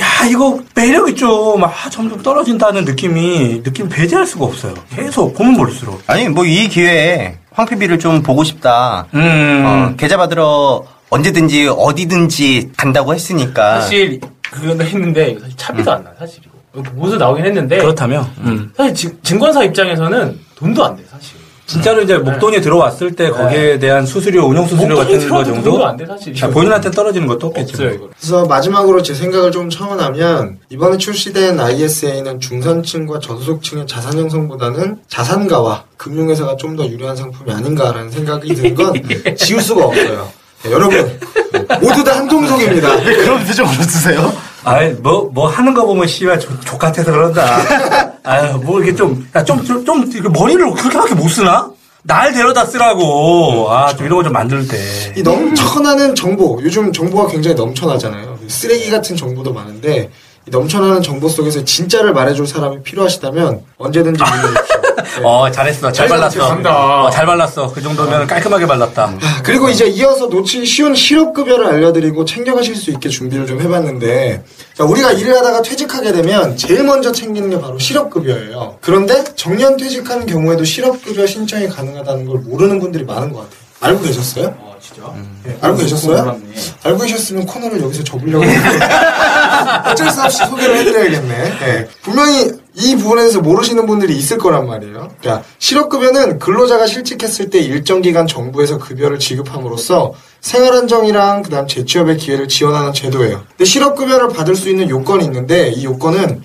야, 이거 매력이 좀, 아, 점점 떨어진다는 느낌이, 느낌 배제할 수가 없어요. 계속 보면 볼수록. 아니 뭐 이 기회에 황피비를 좀 보고 싶다. 음. 어, 계좌 받으러 언제든지 어디든지 간다고 했으니까 사실 그건 했는데 사실 차비도 안 나. 사실 이 거 보고서 나오긴 했는데 그렇다면, 음. 사실 지- 증권사 입장에서는 돈도 안 돼 사실. 진짜로 이제 목돈이 들어왔을 때 거기에 대한 수수료, 운영 수수료 같은 거 정도? 돈도 안 돼, 사실. 자, 본인한테 떨어지는 것도 없겠죠. 없어요. 그래서 마지막으로 제 생각을 좀 첨언하면 이번에 출시된 ISA는 중산층과 저소득층의 자산 형성보다는 자산가와 금융회사가 좀 더 유리한 상품이 아닌가라는 생각이 드는 건 지울 수가 없어요. 네, 여러분 모두 다 한통속입니다. 왜 그런 표정으로 쓰세요? 아이, 뭐, 뭐 하는 거 보면 씨발 족, 족 같아서 그런다. 아유, 뭐 이게 좀, 야, 좀, 좀, 좀, 머리를 그렇게밖에 못 쓰나? 날 데려다 쓰라고. 아, 좀 이런 거 좀 만들 때. 이 넘쳐나는 정보, 요즘 정보가 굉장히 넘쳐나잖아요. 쓰레기 같은 정보도 많은데 이 넘쳐나는 정보 속에서 진짜를 말해줄 사람이 필요하시다면 언제든지 문의주십시오. 네. 어, 잘했어. 잘 발랐어. 어, 잘 발랐어. 그 정도면 깔끔하게 발랐다. 그리고 이제 이어서 놓치기 쉬운 실업급여를 알려드리고 챙겨가실 수 있게 준비를 좀 해봤는데 자, 우리가 일을 하다가 퇴직하게 되면 제일 먼저 챙기는 게 바로 실업급여예요. 그런데 정년 퇴직하는 경우에도 실업급여 신청이 가능하다는 걸 모르는 분들이 많은 것 같아요. 알고 계셨어요? 아 진짜? 네, 알고 계셨어요? 알고 계셨으면 코너를 여기서 접으려고 어쩔 수 없이 소개를 해드려야겠네. 네. 분명히 이 부분에 대해서 모르시는 분들이 있을 거란 말이에요. 자, 실업급여는 근로자가 실직했을 때 일정 기간 정부에서 급여를 지급함으로써 생활안정이랑 그다음 재취업의 기회를 지원하는 제도예요. 근데 실업급여를 받을 수 있는 요건이 있는데 이 요건은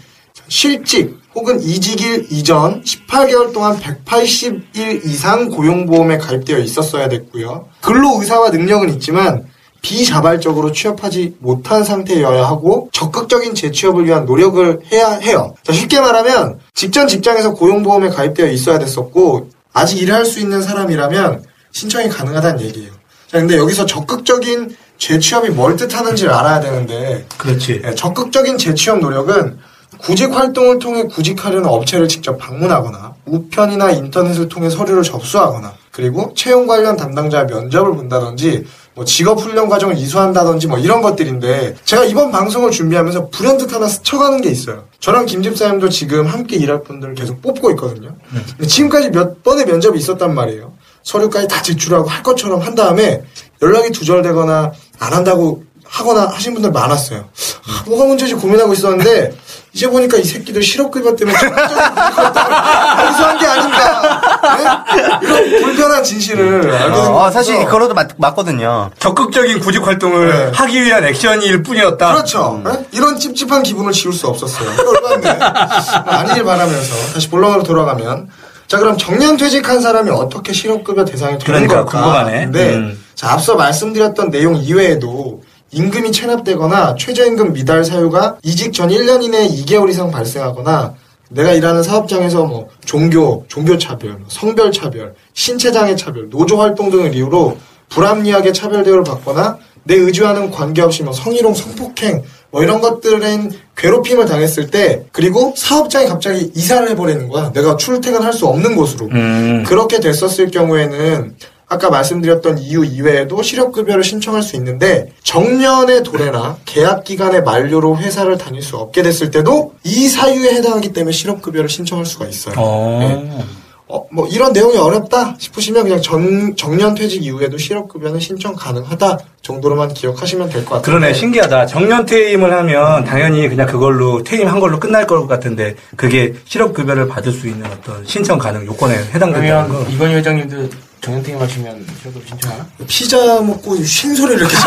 실직 혹은 이직일 이전 18개월 동안 180일 이상 고용보험에 가입되어 있었어야 됐고요. 근로 의사와 능력은 있지만 비자발적으로 취업하지 못한 상태여야 하고 적극적인 재취업을 위한 노력을 해야 해요. 자, 쉽게 말하면 직전 직장에서 고용보험에 가입되어 있어야 됐었고 아직 일을 할수 있는 사람이라면 신청이 가능하다는 얘기예요. 자, 근데 여기서 적극적인 재취업이 뭘 뜻하는지를 알아야 되는데 그렇지. 예, 적극적인 재취업 노력은 구직 활동을 통해 구직하려는 업체를 직접 방문하거나 우편이나 인터넷을 통해 서류를 접수하거나 그리고 채용 관련 담당자 면접을 본다든지 뭐 직업 훈련 과정을 이수한다든지 뭐 이런 것들인데 제가 이번 방송을 준비하면서 불현듯 하나 스쳐가는 게 있어요. 저랑 김 집사님도 지금 함께 일할 분들을 계속 뽑고 있거든요. 근데 지금까지 몇 번의 면접이 있었단 말이에요. 서류까지 다 제출하고 할 것처럼 한 다음에 연락이 두절되거나 안 한다고 하거나 하신 분들 많았어요. 아, 뭐가 문제지 고민하고 있었는데 이제 보니까 이 새끼들 실업급여 때문에 여기서 한게 아닌가. 네? 이런 불편한 진실을 알게 된 어, 거죠. 사실 그거도 맞, 맞거든요. 적극적인 구직 활동을 네. 하기 위한 액션일 뿐이었다. 그렇죠. 네? 이런 찝찝한 기분을 지울 수 없었어요. 얼마인데 아니길 바라면서 다시 본론으로 돌아가면 자 그럼 정년 퇴직한 사람이 어떻게 실업급여 대상이 되는 그러니까 걸까? 궁금하네. 네. 음. 자 앞서 말씀드렸던 내용 이외에도 임금이 체납되거나 최저임금 미달 사유가 이직 전 1년 이내에 2개월 이상 발생하거나 내가 일하는 사업장에서 뭐 종교, 종교 차별, 성별 차별, 신체 장애 차별, 노조 활동 등을 이유로 불합리하게 차별 대우를 받거나 내 의지와는 관계없이 뭐 성희롱, 성폭행 뭐 이런 것들은 괴롭힘을 당했을 때 그리고 사업장이 갑자기 이사를 해버리는 거야. 내가 출퇴근할 수 없는 곳으로. 음. 그렇게 됐었을 경우에는 아까 말씀드렸던 이유 이외에도 실업급여를 신청할 수 있는데 정년의 도래나 계약 기간의 만료로 회사를 다닐 수 없게 됐을 때도 이 사유에 해당하기 때문에 실업급여를 신청할 수가 있어요. 어. 네. 어, 뭐 이런 내용이 어렵다 싶으시면 그냥 전, 정년 퇴직 이후에도 실업급여는 신청 가능하다 정도로만 기억하시면 될 것 같아요. 그러네 신기하다 정년 퇴임을 하면 당연히 그냥 그걸로 퇴임한 걸로 끝날 것 같은데 그게 실업급여를 받을 수 있는 어떤 신청 가능 요건에 해당된다는 거 그러면 이건희 회장님도 정년퇴임 하시면 실업급여 신청하나? 피자 먹고 쉰소리를 이렇게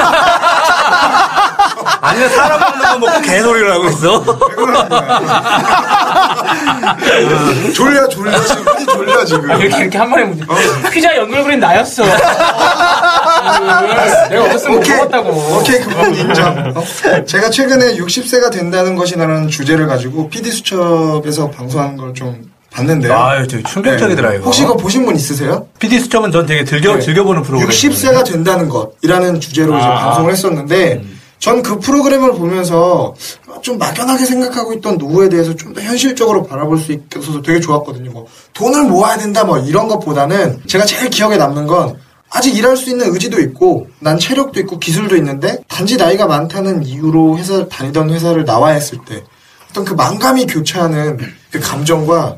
아니면 사람 먹는 거 먹고 개소리를 하고 있어 졸려 졸려 지금 흔히 졸려 지금 아, 이렇게 이렇게 한 번에 문제. 피자 연글 그린 나였어. 내가 없었으면 못 오케이. 먹었다고. 오케이, 그건 인정. 어? 제가 최근에 60세가 된다는 것이라는 주제를 가지고 PD수첩에서 방송한 걸좀 봤는데요. 아유 되게 충격적이더라 네. 이거 혹시 그거 보신 분 있으세요? PD 수첩은 전 되게 즐겨, 네. 즐겨보는 프로그램 60세가 된다는 것이라는 주제로 이제 아. 방송을 했었는데 전그 프로그램을 보면서 좀 막연하게 생각하고 있던 노후에 대해서 좀 더 현실적으로 바라볼 수 있어서 되게 좋았거든요. 뭐 돈을 모아야 된다 뭐 이런 것보다는 제가 제일 기억에 남는 건 아직 일할 수 있는 의지도 있고 난 체력도 있고 기술도 있는데 단지 나이가 많다는 이유로 회사 다니던 회사를 나와야 했을 때 어떤 그 만감이 교차하는 그 감정과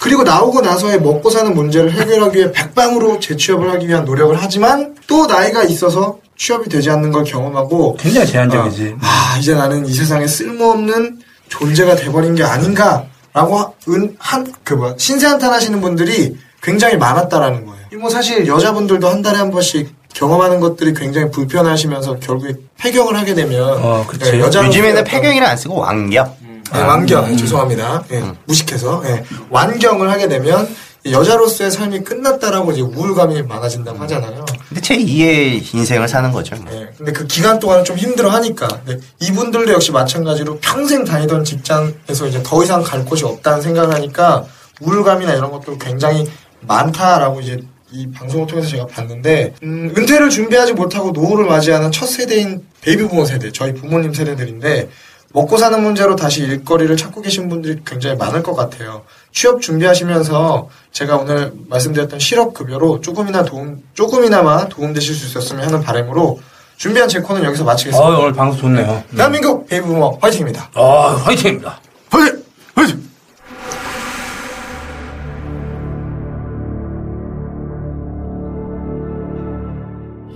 그리고 나오고 나서의 먹고 사는 문제를 해결하기 위해 백방으로 재취업을 하기 위한 노력을 하지만 또 나이가 있어서 취업이 되지 않는 걸 경험하고 굉장히 제한적이지. 아 이제 나는 이 세상에 쓸모없는 존재가 돼버린 게 아닌가라고 한그 뭐 신세한탄 하시는 분들이 굉장히 많았다라는 거예요. 뭐 사실 여자분들도 한 달에 한 번씩 경험하는 것들이 굉장히 불편하시면서 결국에 폐경을 하게 되면 어, 그치. 네, 여자로서의 요즘에는 폐경이라 안 쓰고 왕경. 네, 완경 죄송합니다. 예, 무식해서 예, 완경을 하게 되면 여자로서의 삶이 끝났다라고 이제 우울감이 많아진다고 하잖아요. 근데 제 2의 인생을 사는 거죠. 뭐. 예, 근데 그 기간 동안은 좀 힘들어 하니까 근데 이분들도 역시 마찬가지로 평생 다니던 직장에서 이제 더 이상 갈 곳이 없다는 생각을 하니까 우울감이나 이런 것도 굉장히 많다라고 이제 이 방송을 통해서 제가 봤는데 음, 은퇴를 준비하지 못하고 노후를 맞이하는 첫 세대인 베이비 부머 세대 저희 부모님 세대들인데 먹고 사는 문제로 다시 일거리를 찾고 계신 분들이 굉장히 많을 것 같아요. 취업 준비하시면서 제가 오늘 말씀드렸던 실업급여로 조금이나 도움, 조금이나마 도움되실 수 있었으면 하는 바람으로 준비한 제 코너는 여기서 아, 마치겠습니다. 오늘 방송 좋네요. 대한민국 베이비부머 화이팅입니다. 아, 화이팅입니다. 화이팅! 화이팅!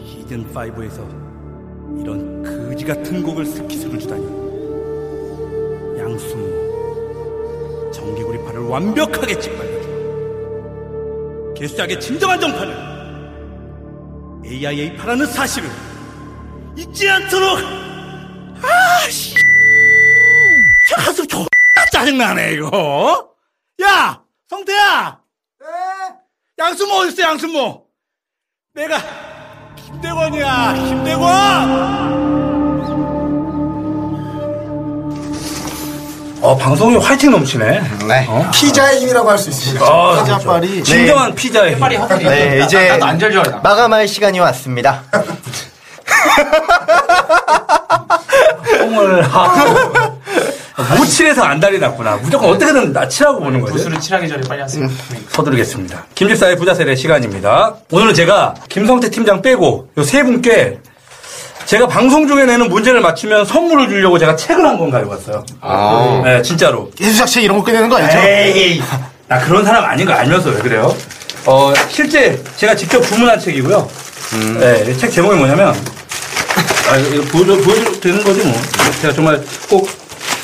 시즌 5에서 이런 거지 같은 곡을 스키스를 주다니 양순 정개구리 팔을 완벽하게 짓밟아줘 개수작의 진정한 정파는 AIA 파라는 사실을 잊지 않도록 아씨! 가슴 존나 짜증나네 이거. 야 성태야! 양순모 어딨어 양순모 내가 김대권이야, 김대권! 어, 방송이 화이팅 넘치네. 네. 어? 피자의 힘이라고 할 수 있습니다. 아, 피자빨이 진정한 피자의 힘. 빨리 헛다리. 네, 이제 나도 안 절절하다. 마감할 시간이 왔습니다. 똥을 하고. 무칠해서 안달이 났구나. 무조건 어떻게든 나 치라고 보는 거지. 부수를 칠하기 전에 빨리 하세요. 서두르겠습니다. 김집사의 부자세례 시간입니다. 오늘은 제가 김성태 팀장 빼고 요 세 분께 제가 방송 중에 내는 문제를 맞추면 선물을 주려고 제가 책을 한 권 가져왔어요. 아. 네, 진짜로. 예수작책 이런 거 끝내는 거 아니죠? 에이, 나 그런 사람 아닌 거 알면서 왜 그래요? 어, 실제 제가 직접 주문한 책이고요. 네, 이책 제목이 뭐냐면, 아, 이거 보여줘, 보여줘도 되는 거지 뭐. 제가 정말 꼭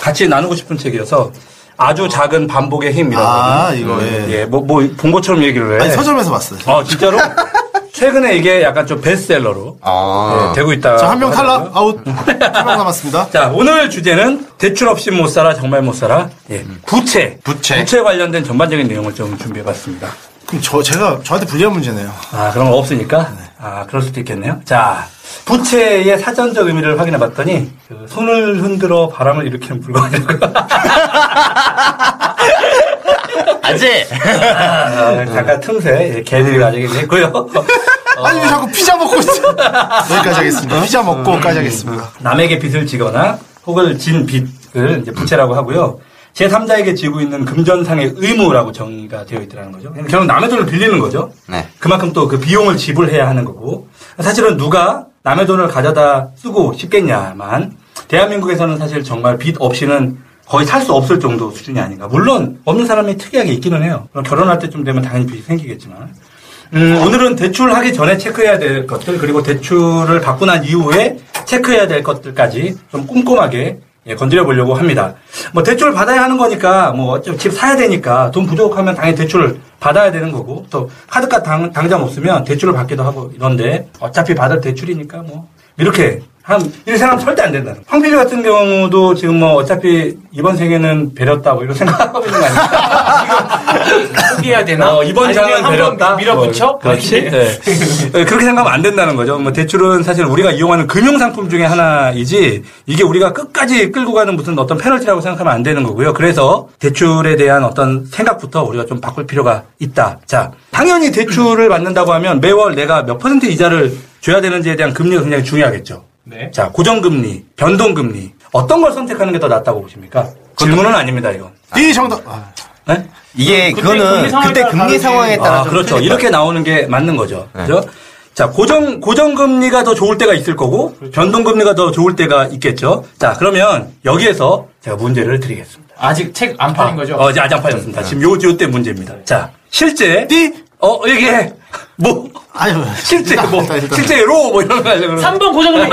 같이 나누고 싶은 책이어서 아주 작은 반복의 힘이라고. 아, 이거, 예. 예, 뭐, 뭐, 본 것처럼 얘기를 해. 아니, 서점에서 봤어요. 어, 진짜로? 최근에 이게 약간 좀 베스트셀러로 아. 예, 되고 있다. 자, 한 명 탈락, 아웃. 한 명 남았습니다. 자, 오늘 주제는 대출 없이 못 살아, 정말 못 살아. 예, 부채. 부채. 관련된 전반적인 내용을 좀 준비해 봤습니다. 그럼 저, 제가, 저한테 불리한 문제네요. 아, 그런 거 없으니까? 아, 그럴 수도 있겠네요. 자, 부채의 사전적 의미를 확인해 봤더니, 그 손을 흔들어 바람을 일으키는 물건이라고. 아재! 아, 잠깐 틈새, 예, 개들이 가지게 됐고요. 아니, 왜 자꾸 피자 먹고 있어? 여기까지 하겠습니다. 피자 먹고까지 하겠습니다. 남에게 빚을 지거나 혹은 진 빚을 이제 부채라고 하고요. 제3자에게 지고 있는 금전상의 의무라고 정의가 되어 있더라는 거죠. 결국 남의 돈을 빌리는 거죠. 네. 그만큼 또 그 비용을 지불해야 하는 거고. 사실은 누가 남의 돈을 가져다 쓰고 싶겠냐만 대한민국에서는 사실 정말 빚 없이는 거의 살 수 없을 정도 수준이 아닌가. 물론 없는 사람이 특이하게 있기는 해요. 결혼할 때쯤 되면 당연히 빚이 생기겠지만. 음, 오늘은 대출하기 전에 체크해야 될 것들 그리고 대출을 받고 난 이후에 체크해야 될 것들까지 좀 꼼꼼하게 예, 건드려 보려고 합니다. 뭐 대출을 받아야 하는 거니까 뭐 집 사야 되니까 돈 부족하면 당연히 대출을 받아야 되는 거고 또 카드값 당, 당장 없으면 대출을 받기도 하고 이런데 어차피 받을 대출이니까 뭐 이렇게 한 이렇게 생각하면 절대 안 된다는. 황필리 같은 경우도 지금 뭐 어차피 이번 생에는 배렸다고 이런 생각하고 있는 거 아닙니까? 포기해야 되나? 어, 이번 장은 배렸다. 밀어붙여? 뭐, 그렇지. 네. 네, 그렇게 생각하면 안 된다는 거죠. 뭐 대출은 사실 우리가 이용하는 금융 상품 중에 하나이지 이게 우리가 끝까지 끌고 가는 무슨 어떤 페널티라고 생각하면 안 되는 거고요. 그래서 대출에 대한 어떤 생각부터 우리가 좀 바꿀 필요가 있다. 자, 당연히 대출을 받는다고 하면 매월 내가 몇 퍼센트 이자를 줘야 되는지에 대한 금리가 굉장히 중요하겠죠. 네. 자, 고정금리, 변동금리. 어떤 걸 선택하는 게 더 낫다고 보십니까? 질문은 아닙니다, 이건. 이 정답. 아, 네? 이게 그때 그거는 그때 금리. 상황에 따라 아, 좀 그렇죠. 이렇게. 나오는 게 맞는 거죠. 네. 그죠? 자, 고정, 고정 금리가 더 좋을 때가 있을 거고, 변동 금리가 더 좋을 때가 있겠죠. 자, 그러면 여기에서 제가 문제를 드리겠습니다. 아직 책 안 팔린 거죠? 어, 이제 아직 안 팔렸습니다. 지금 요, 요때 문제입니다. 자, 실제. 띠. 어, 이게, 뭐, 실제, 일단, 뭐, 일단, 일단. 실제로, 뭐 이런 거 하려고 그러는 3번 고정금리.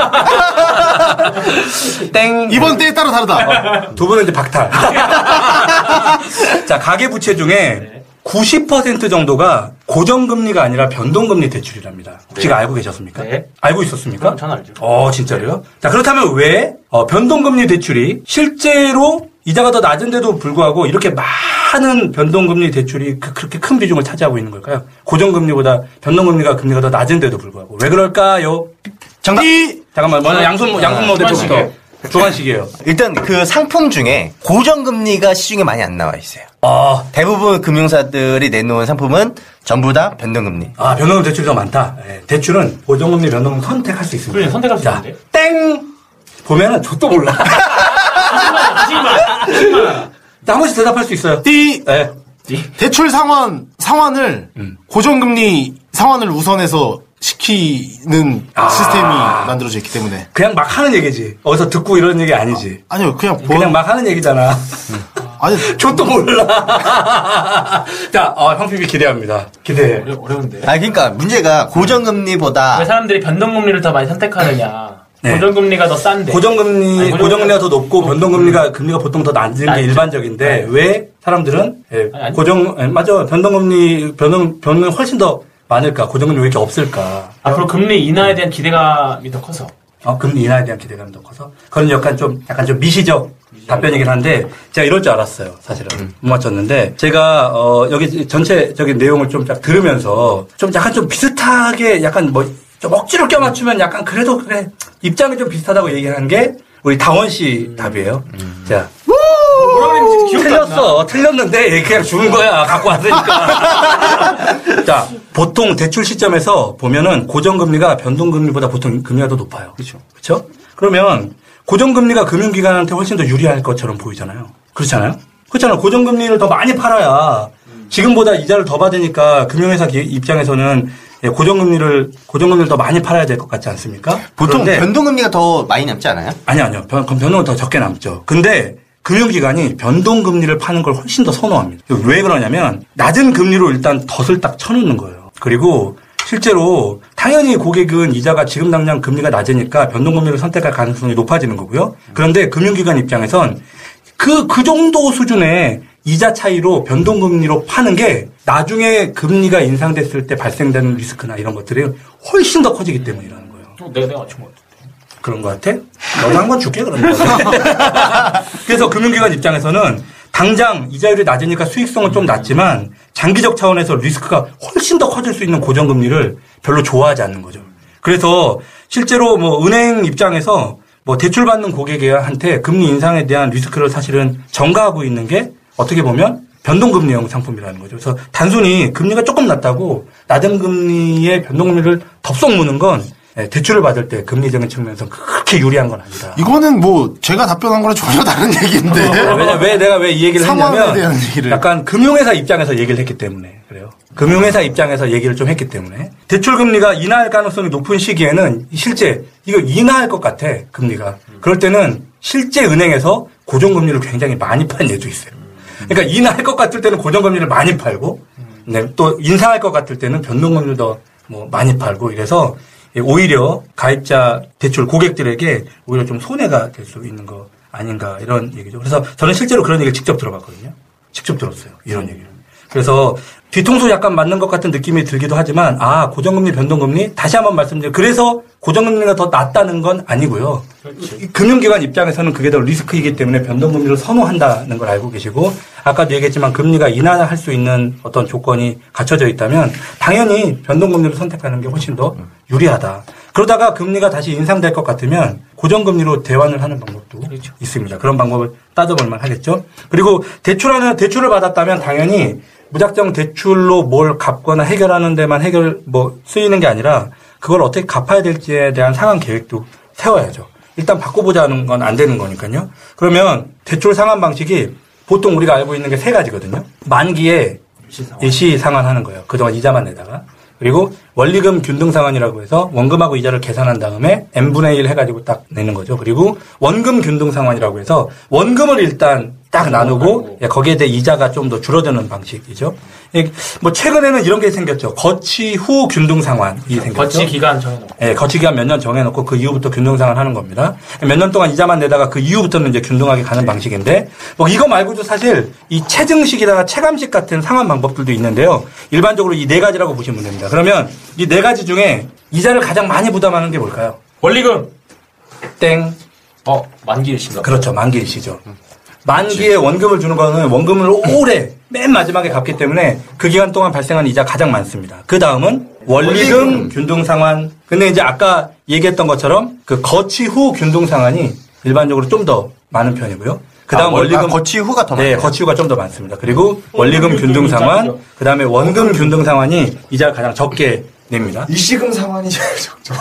땡. 이번 때에 따라 다르다. 두 분은 이제 박탈. 자, 가계 부채 중에 90% 정도가 고정금리가 아니라 변동금리 대출이랍니다. 혹시 알고 계셨습니까? 네. 알고 있었습니까? 전 알죠. 어, 진짜로요? 자, 그렇다면 왜 어, 변동금리 대출이 실제로 이자가 더 낮은데도 불구하고 이렇게 많은 변동금리 대출이 그, 렇게큰 비중을 차지하고 있는 걸까요? 고정금리보다 변동금리가 금리가 더 낮은데도 불구하고 왜 그럴까요? 정답. 잠깐만, 먼저 양손 양손 모델부터 주관식이에요. 주관식이에요. 일단 그 상품 중에 고정금리가 시중에 많이 안 나와 있어요. 아, 대부분 금융사들이 내놓은 상품은 전부 다 변동금리. 아, 변동금 대출이 더 많다. 예, 대출은 고정금리, 변동금 선택할 수 있습니다. 그래, 선택할 수 자, 있는데. 땡! 보면은 저도 몰라. 자, 한 번씩 대답할 수 있어요. 띠. 예. 대출 상환 상환을 음. 고정금리 상환을 우선해서 시키는 아. 시스템이 만들어져 있기 때문에 그냥 막 하는 얘기지. 어디서 듣고 이런 얘기 아니지. 아 니요 그냥 본 그냥 막 하는 얘기잖아. 아니 저도 몰라. 자, 어, 형PB 기대합니다. 기대해. 어려- 어려운데. 아 그러니까 문제가 고정금리보다 왜 사람들이 변동금리를 더 많이 선택하느냐. 네. 고정금리가 더 싼데. 고정금리, 아니, 고정금리가- 더 높고 변동금리가 금리가 보통 더 낮은 게 낮죠. 일반적인데 왜 사람들은 예, 아니, 아니. 고정 예, 맞아 변동금리 변동 변동이 훨씬 더 많을까 고정금리 왜 이렇게 없을까 앞으로 금리 인하에 대한 기대감이 더 커서. 어, 금리 인하에 대한 기대감이 더 커서 그런 약간 좀 약간 좀 미시적 답변이긴 한데 제가 이럴 줄 알았어요 사실은 못 맞췄는데 제가 어 여기 전체적인 내용을 좀쫙 들으면서 좀 약간 좀 비슷하게 약간 뭐 좀 억지로 껴맞추면 약간 그래도 그래 입장이 좀 비슷하다고 얘기한 게 우리 다원 씨 답이에요. 자 뭐라 그랬는지 기억도 안 나. 틀렸어. 틀렸는데 그냥 주는 거야. 갖고 왔으니까. 자, 보통 대출 시점에서 보면은 고정금리가 변동금리보다 보통 금리가 더 높아요. 그렇죠. 그렇죠? 그러면 고정금리가 금융기관한테 훨씬 더 유리할 것처럼 보이잖아요. 그렇잖아요? 그렇잖아요. 고정금리를 더 많이 팔아야 지금보다 이자를 더 받으니까 금융회사 기- 입장에서는 예, 고정금리를 고정금리를 더 많이 팔아야 될 것 같지 않습니까? 보통 변동금리가 더 많이 남지 않아요? 아니 아니요. 변, 변동은 더 적게 남죠. 근데 금융기관이 변동금리를 파는 걸 훨씬 더 선호합니다. 왜 그러냐면 낮은 금리로 일단 덫을 딱 쳐놓는 거예요. 그리고 실제로 당연히 고객은 이자가 지금 당장 금리가 낮으니까 변동금리를 선택할 가능성이 높아지는 거고요. 그런데 금융기관 입장에선 그, 그 정도 수준의 이자 차이로 변동금리로 파는 게 나중에 금리가 인상됐을 때 발생되는 리스크나 이런 것들이 훨씬 더 커지기 때문이라는 거예요. 어, 내가 내가 맞춘 것 같아. 그런 것 같아? 너도 한번 줄게, 그러면. 그래서 금융기관 입장에서는 당장 이자율이 낮으니까 수익성은 좀 낮지만 장기적 차원에서 리스크가 훨씬 더 커질 수 있는 고정금리를 별로 좋아하지 않는 거죠. 그래서 실제로 뭐 은행 입장에서 뭐 대출받는 고객한테 금리 인상에 대한 리스크를 사실은 전가하고 있는 게 어떻게 보면 변동금리형 상품이라는 거죠. 그래서 단순히 금리가 조금 낮다고 낮은 금리의 변동금리를 덥석 무는 건 예, 대출을 받을 때 금리적인 측면에서 그렇게 유리한 건 아니다. 이거는 뭐 제가 답변한 거랑 전혀 다른 얘기인데 왜냐, 왜 내가 왜 이 얘기를 상황에 했냐면 대한 얘기를. 약간 금융회사 입장에서 얘기를 했기 때문에 그래요. 금융회사 입장에서 얘기를 좀 했기 때문에 대출 금리가 인하할 가능성이 높은 시기에는 실제 이거 인하할 것 같아 금리가. 그럴 때는 실제 은행에서 고정금리를 굉장히 많이 판 예도 있어요. 그러니까 인하할 것 같을 때는 고정금리를 많이 팔고 네, 또 인상할 것 같을 때는 변동금리를 더 뭐 많이 팔고 이래서 오히려 가입자 대출 고객들에게 오히려 좀 손해가 될 수 있는 거 아닌가 이런 얘기죠. 그래서 저는 실제로 그런 얘기를 직접 들어봤거든요. 직접 들었어요. 이런 얘기를. 그래서 뒤통수 약간 맞는 것 같은 느낌이 들기도 하지만 아 고정금리 변동금리 다시 한번 말씀드려 그래서 고정금리가 더 낫다는 건 아니고요. 이 금융기관 입장에서는 그게 더 리스크이기 때문에 변동금리를 선호한다는 걸 알고 계시고 아까도 얘기했지만 금리가 인하할 수 있는 어떤 조건이 갖춰져 있다면 당연히 변동금리를 선택하는 게 훨씬 더 유리하다. 그러다가 금리가 다시 인상될 것 같으면 고정금리로 대환을 하는 방법도 있습니다. 그런 방법을 따져볼 만 하겠죠. 그리고 대출하는 대출을 받았다면 당연히 무작정 대출로 뭘 갚거나 해결하는 데만 해결 뭐 쓰이는 게 아니라 그걸 어떻게 갚아야 될지에 대한 상황 계획도 세워야죠. 일단 바꿔보자는 건 안 되는 거니까요. 그러면 대출 상환 방식이 보통 우리가 알고 있는 게 세 가지거든요. 만기에 일시 상환하는 거예요. 그동안 이자만 내다가. 그리고 원리금 균등 상환이라고 해서 원금하고 이자를 계산한 다음에 n분의 1 해가지고 딱 내는 거죠. 그리고 원금 균등 상환이라고 해서 원금을 일단 딱 나누고 예, 거기에 대해 이자가 좀 더 줄어드는 방식이죠. 예, 뭐 최근에는 이런 게 생겼죠. 거치 후 균등 상환이 생겼죠. 거치 기간 정해놓고. 예, 거치 기간 몇 년 정해놓고 그 이후부터 균등 상환하는 겁니다. 몇 년 동안 이자만 내다가 그 이후부터는 이제 균등하게 가는 방식인데 뭐 이거 말고도 사실 이 체증식이다가 체감식 같은 상환 방법들도 있는데요. 일반적으로 이 네 가지라고 보시면 됩니다. 그러면 이 네 가지 중에 이자를 가장 많이 부담하는 게 뭘까요? 원리금. 땡. 어 만기 일시가. 그렇죠. 만기 일시죠. 만기에 원금을 주는 거는 원금을 오래 맨 마지막에 갚기 때문에 그 기간 동안 발생한 이자 가장 많습니다. 그 다음은 원리금 균등 상환. 근데 이제 아까 얘기했던 것처럼 그 거치 후 균등 상환이 일반적으로 좀 더 많은 편이고요. 그 다음 아, 월- 원리금 아, 거치 후가 더 네, 많아요. 거치 후가 좀 더 많습니다. 그리고 원리금 균등 상환, 그 다음에 원금 균등 상환이 이자를 가장 적게 냅니다. 일시금 상환이 제일 적죠.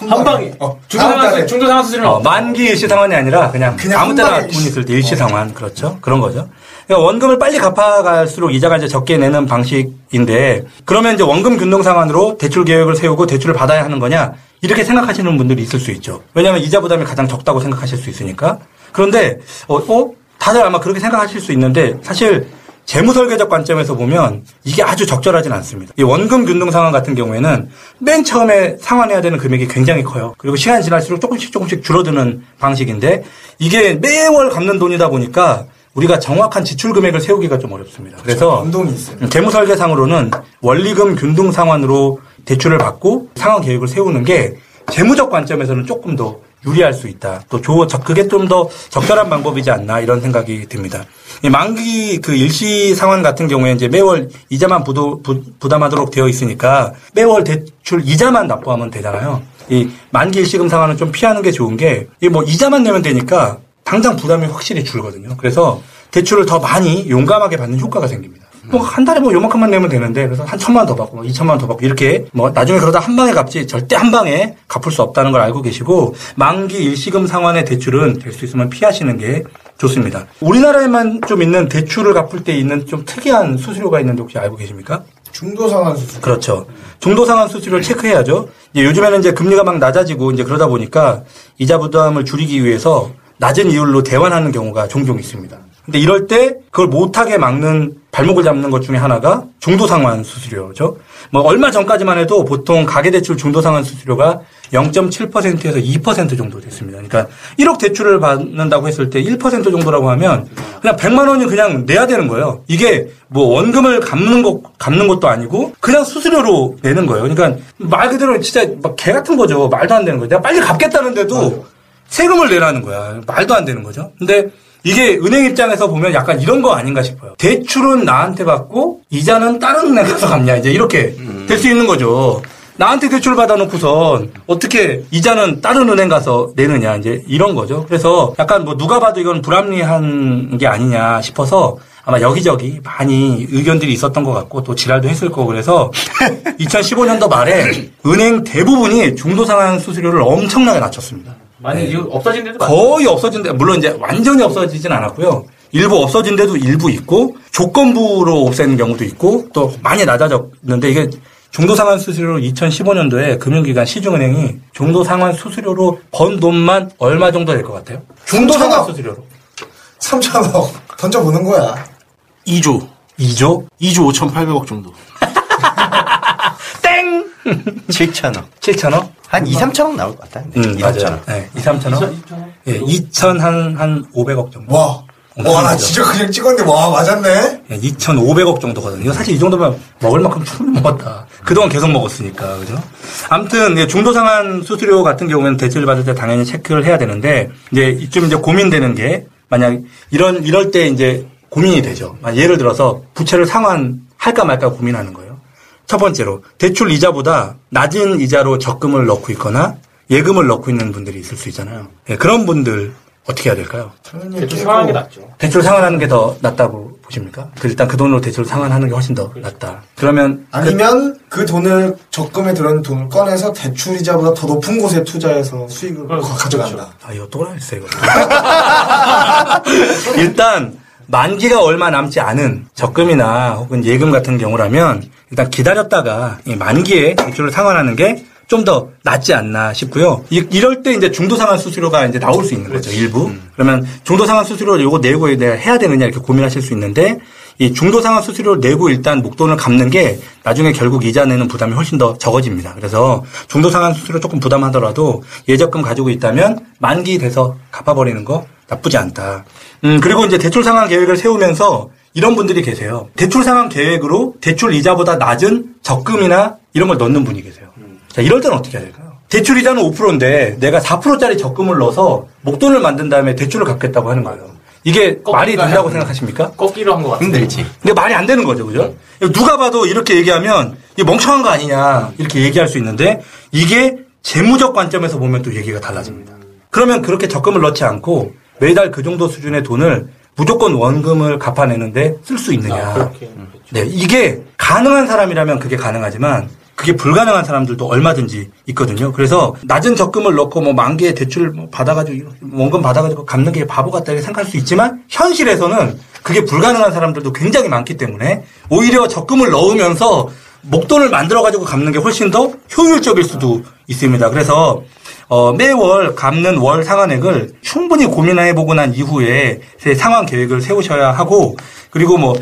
한 방에. 어, 중도 다음 달에. 상환 중도 상환 수준은 어, 만기 일시 상환이 아니라 그냥, 그냥 아무 한 때나 돈. 있을 때 일시 상환 그렇죠 그런 거죠. 그러니까 원금을 빨리 갚아갈수록 이자가 이제 적게 내는 방식인데 그러면 이제 원금 균등 상환으로 대출 계획을 세우고 대출을 받아야 하는 거냐 이렇게 생각하시는 분들이 있을 수 있죠. 왜냐하면 이자 부담이 가장 적다고 생각하실 수 있으니까. 그런데 어, 어? 다들 아마 그렇게 생각하실 수 있는데 사실 재무설계적 관점에서 보면 이게 아주 적절하진 않습니다. 이 원금 균등 상환 같은 경우에는 맨 처음에 상환해야 되는 금액이 굉장히 커요. 그리고 시간이 지날수록 조금씩 조금씩 줄어드는 방식인데 이게 매월 갚는 돈이다 보니까 우리가 정확한 지출 금액을 세우기가 좀 어렵습니다. 그래서 변동이 있어요. 재무 설계상으로는 원리금 균등 상환으로 대출을 받고 상환 계획을 세우는 게 재무적 관점에서는 조금 더 유리할 수 있다. 또 조, 저- 그게 좀 더 적절한 방법이지 않나 이런 생각이 듭니다. 이 만기 그 일시 상환 같은 경우에 이제 매월 이자만 부도, 부, 부담하도록 되어 있으니까 매월 대출 이자만 납부하면 되잖아요. 이 만기 일시금 상환은 좀 피하는 게 좋은 게 이 뭐 이자만 내면 되니까 당장 부담이 확실히 줄거든요. 그래서 대출을 더 많이 용감하게 받는 효과가 생깁니다. 뭐 한 달에 뭐 요만큼만 내면 되는데 그래서 한 천만 원더 받고 뭐 이천만 원더 받고 이렇게 뭐 나중에 그러다 한 방에 갚지 절대 한 방에 갚을 수 없다는 걸 알고 계시고 만기 일시금 상환의 대출은 될 수 있으면 피하시는 게 좋습니다. 우리나라에만 좀 있는 대출을 갚을 때 있는 좀 특이한 수수료가 있는데 혹시 알고 계십니까? 중도 상환 수술. 그렇죠. 중도 상환 수수료를 체크해야죠. 이제 요즘에는 이제 금리가 막 낮아지고 이제 그러다 보니까 이자 부담을 줄이기 위해서 낮은 이율로 대환하는 경우가 종종 있습니다. 근데 이럴 때 그걸 못하게 막는 발목을 잡는 것 중에 하나가 중도 상환 수수료죠. 뭐 얼마 전까지만 해도 보통 가계대출 중도 상환 수수료가 0.7%에서 2% 정도 됐습니다. 그러니까 1억 대출을 받는다고 했을 때 1% 정도라고 하면 그냥 100만 원이 그냥 내야 되는 거예요. 이게 뭐 원금을 갚는 것 갚는 것도 아니고 그냥 수수료로 내는 거예요. 그러니까 말 그대로 진짜 막 개 같은 거죠. 말도 안 되는 거예요. 내가 빨리 갚겠다는데도 세금을 내라는 거야. 말도 안 되는 거죠. 근데 이게 은행 입장에서 보면 약간 이런 거 아닌가 싶어요. 대출은 나한테 받고 이자는 다른 은행 가서 갚냐 이제 이렇게 될수 있는 거죠. 나한테 대출 받아놓고선 어떻게 이자는 다른 은행 가서 내느냐 이제 이런 거죠. 그래서 약간 뭐 누가 봐도 이건 불합리한 게 아니냐 싶어서 아마 여기저기 많이 의견들이 있었던 것 같고 또 지랄도 했을 거고 그래서 2015년도 말에 은행 대부분이 중도상환 수수료를 엄청나게 낮췄습니다. 많이 이거 없어진 데도 많 거의 없어진 데 물론 이제 완전히 없어지진 않았고요. 일부 없어진 데도 일부 있고 조건부로 없애는 경우도 있고 또 많이 낮아졌는데 이게 중도 상환 수수료로 2015년도에 금융기관 시중은행이 중도 상환 수수료로 번 돈만 얼마 정도 될 것 같아요? 중도 상환 삼천억. 수수료로 3천억 던져보는 거야. 2조. 2조 2조 5,800억 정도. 땡 7천원. 7천억? 한 2, 3천원 나올 것 같아요. 음 2, 맞아요. 3천원. 네, 2, 3천억? 예, 2천 한, 한 500억 정도. 와. 와, 나 진짜 그냥 찍었는데, 와, 맞았네? 예, 2,500억 정도거든요. 이거 사실 이 정도면 먹을 만큼 충분히 먹었다. 그동안 계속 먹었으니까, 그죠? 아무튼, 예, 중도상환 수수료 같은 경우에는 대출을 받을 때 당연히 체크를 해야 되는데, 이제 좀 이제 고민되는 게, 만약 이런, 이럴 때 이제 고민이 되죠. 만약 예를 들어서 부채를 상환할까 말까 고민하는 거예요. 첫 번째로, 대출 이자보다 낮은 이자로 적금을 넣고 있거나 예금을 넣고 있는 분들이 있을 수 있잖아요. 예, 그런 분들 어떻게 해야 될까요? 대출 상환하는 게 낫죠. 대출 상환하는 게 더 낫다고 보십니까? 그 일단 그 돈으로 대출 상환하는 게 훨씬 더 낫다. 그러면 아니면 그 돈을 적금에 들어있는 돈을 꺼내서 대출 이자보다 더 높은 곳에 투자해서 수익을 가- 가져간다. 아 이거 또라이였어요 이거. 일단 만기가 얼마 남지 않은 적금이나 혹은 예금 같은 경우라면 일단 기다렸다가 이 만기에 대출을 상환하는 게 좀 더 낫지 않나 싶고요. 이, 이럴 때 이제 중도 상환 수수료가 이제 나올 수 있는 거죠 일부. 그러면 중도 상환 수수료를 요거 내고 내가 해야 되느냐 이렇게 고민하실 수 있는데 이 중도 상환 수수료를 내고 일단 목돈을 갚는 게 나중에 결국 이자 내는 부담이 훨씬 더 적어집니다. 그래서 중도 상환 수수료 조금 부담하더라도 예적금 가지고 있다면 만기 돼서 갚아버리는 거 나쁘지 않다. 음, 그리고 이제 대출 상환 계획을 세우면서 이런 분들이 계세요. 대출 상환 계획으로 대출 이자보다 낮은 적금이나 이런 걸 넣는 분이 계세요. 자, 이럴 때는 어떻게 해야 될까요? 대출 이자는 5%인데 내가 4%짜리 적금을 넣어서 목돈을 만든 다음에 대출을 갚겠다고 하는 거예요. 이게 말이 된다고 생각하십니까? 꺾기로 한 것 같아요. 힘들지. 근데 말이 안 되는 거죠, 그죠? 누가 봐도 이렇게 얘기하면 이게 멍청한 거 아니냐 이렇게 얘기할 수 있는데 이게 재무적 관점에서 보면 또 얘기가 달라집니다. 그러면 그렇게 적금을 넣지 않고 매달 그 정도 수준의 돈을 무조건 원금을 갚아내는데 쓸 수 있느냐. 그렇게. 네, 이게 가능한 사람이라면 그게 가능하지만 그게 불가능한 사람들도 얼마든지 있거든요. 그래서 낮은 적금을 넣고 뭐 만기에 대출 뭐 받아가지고 원금 받아가지고 갚는 게 바보 같다 이렇게 생각할 수 있지만 현실에서는 그게 불가능한 사람들도 굉장히 많기 때문에 오히려 적금을 넣으면서 목돈을 만들어가지고 갚는 게 훨씬 더 효율적일 수도 있습니다. 그래서 어, 매월 갚는 월 상환액을 충분히 고민해보고 난 이후에 제 상환 계획을 세우셔야 하고 그리고 뭐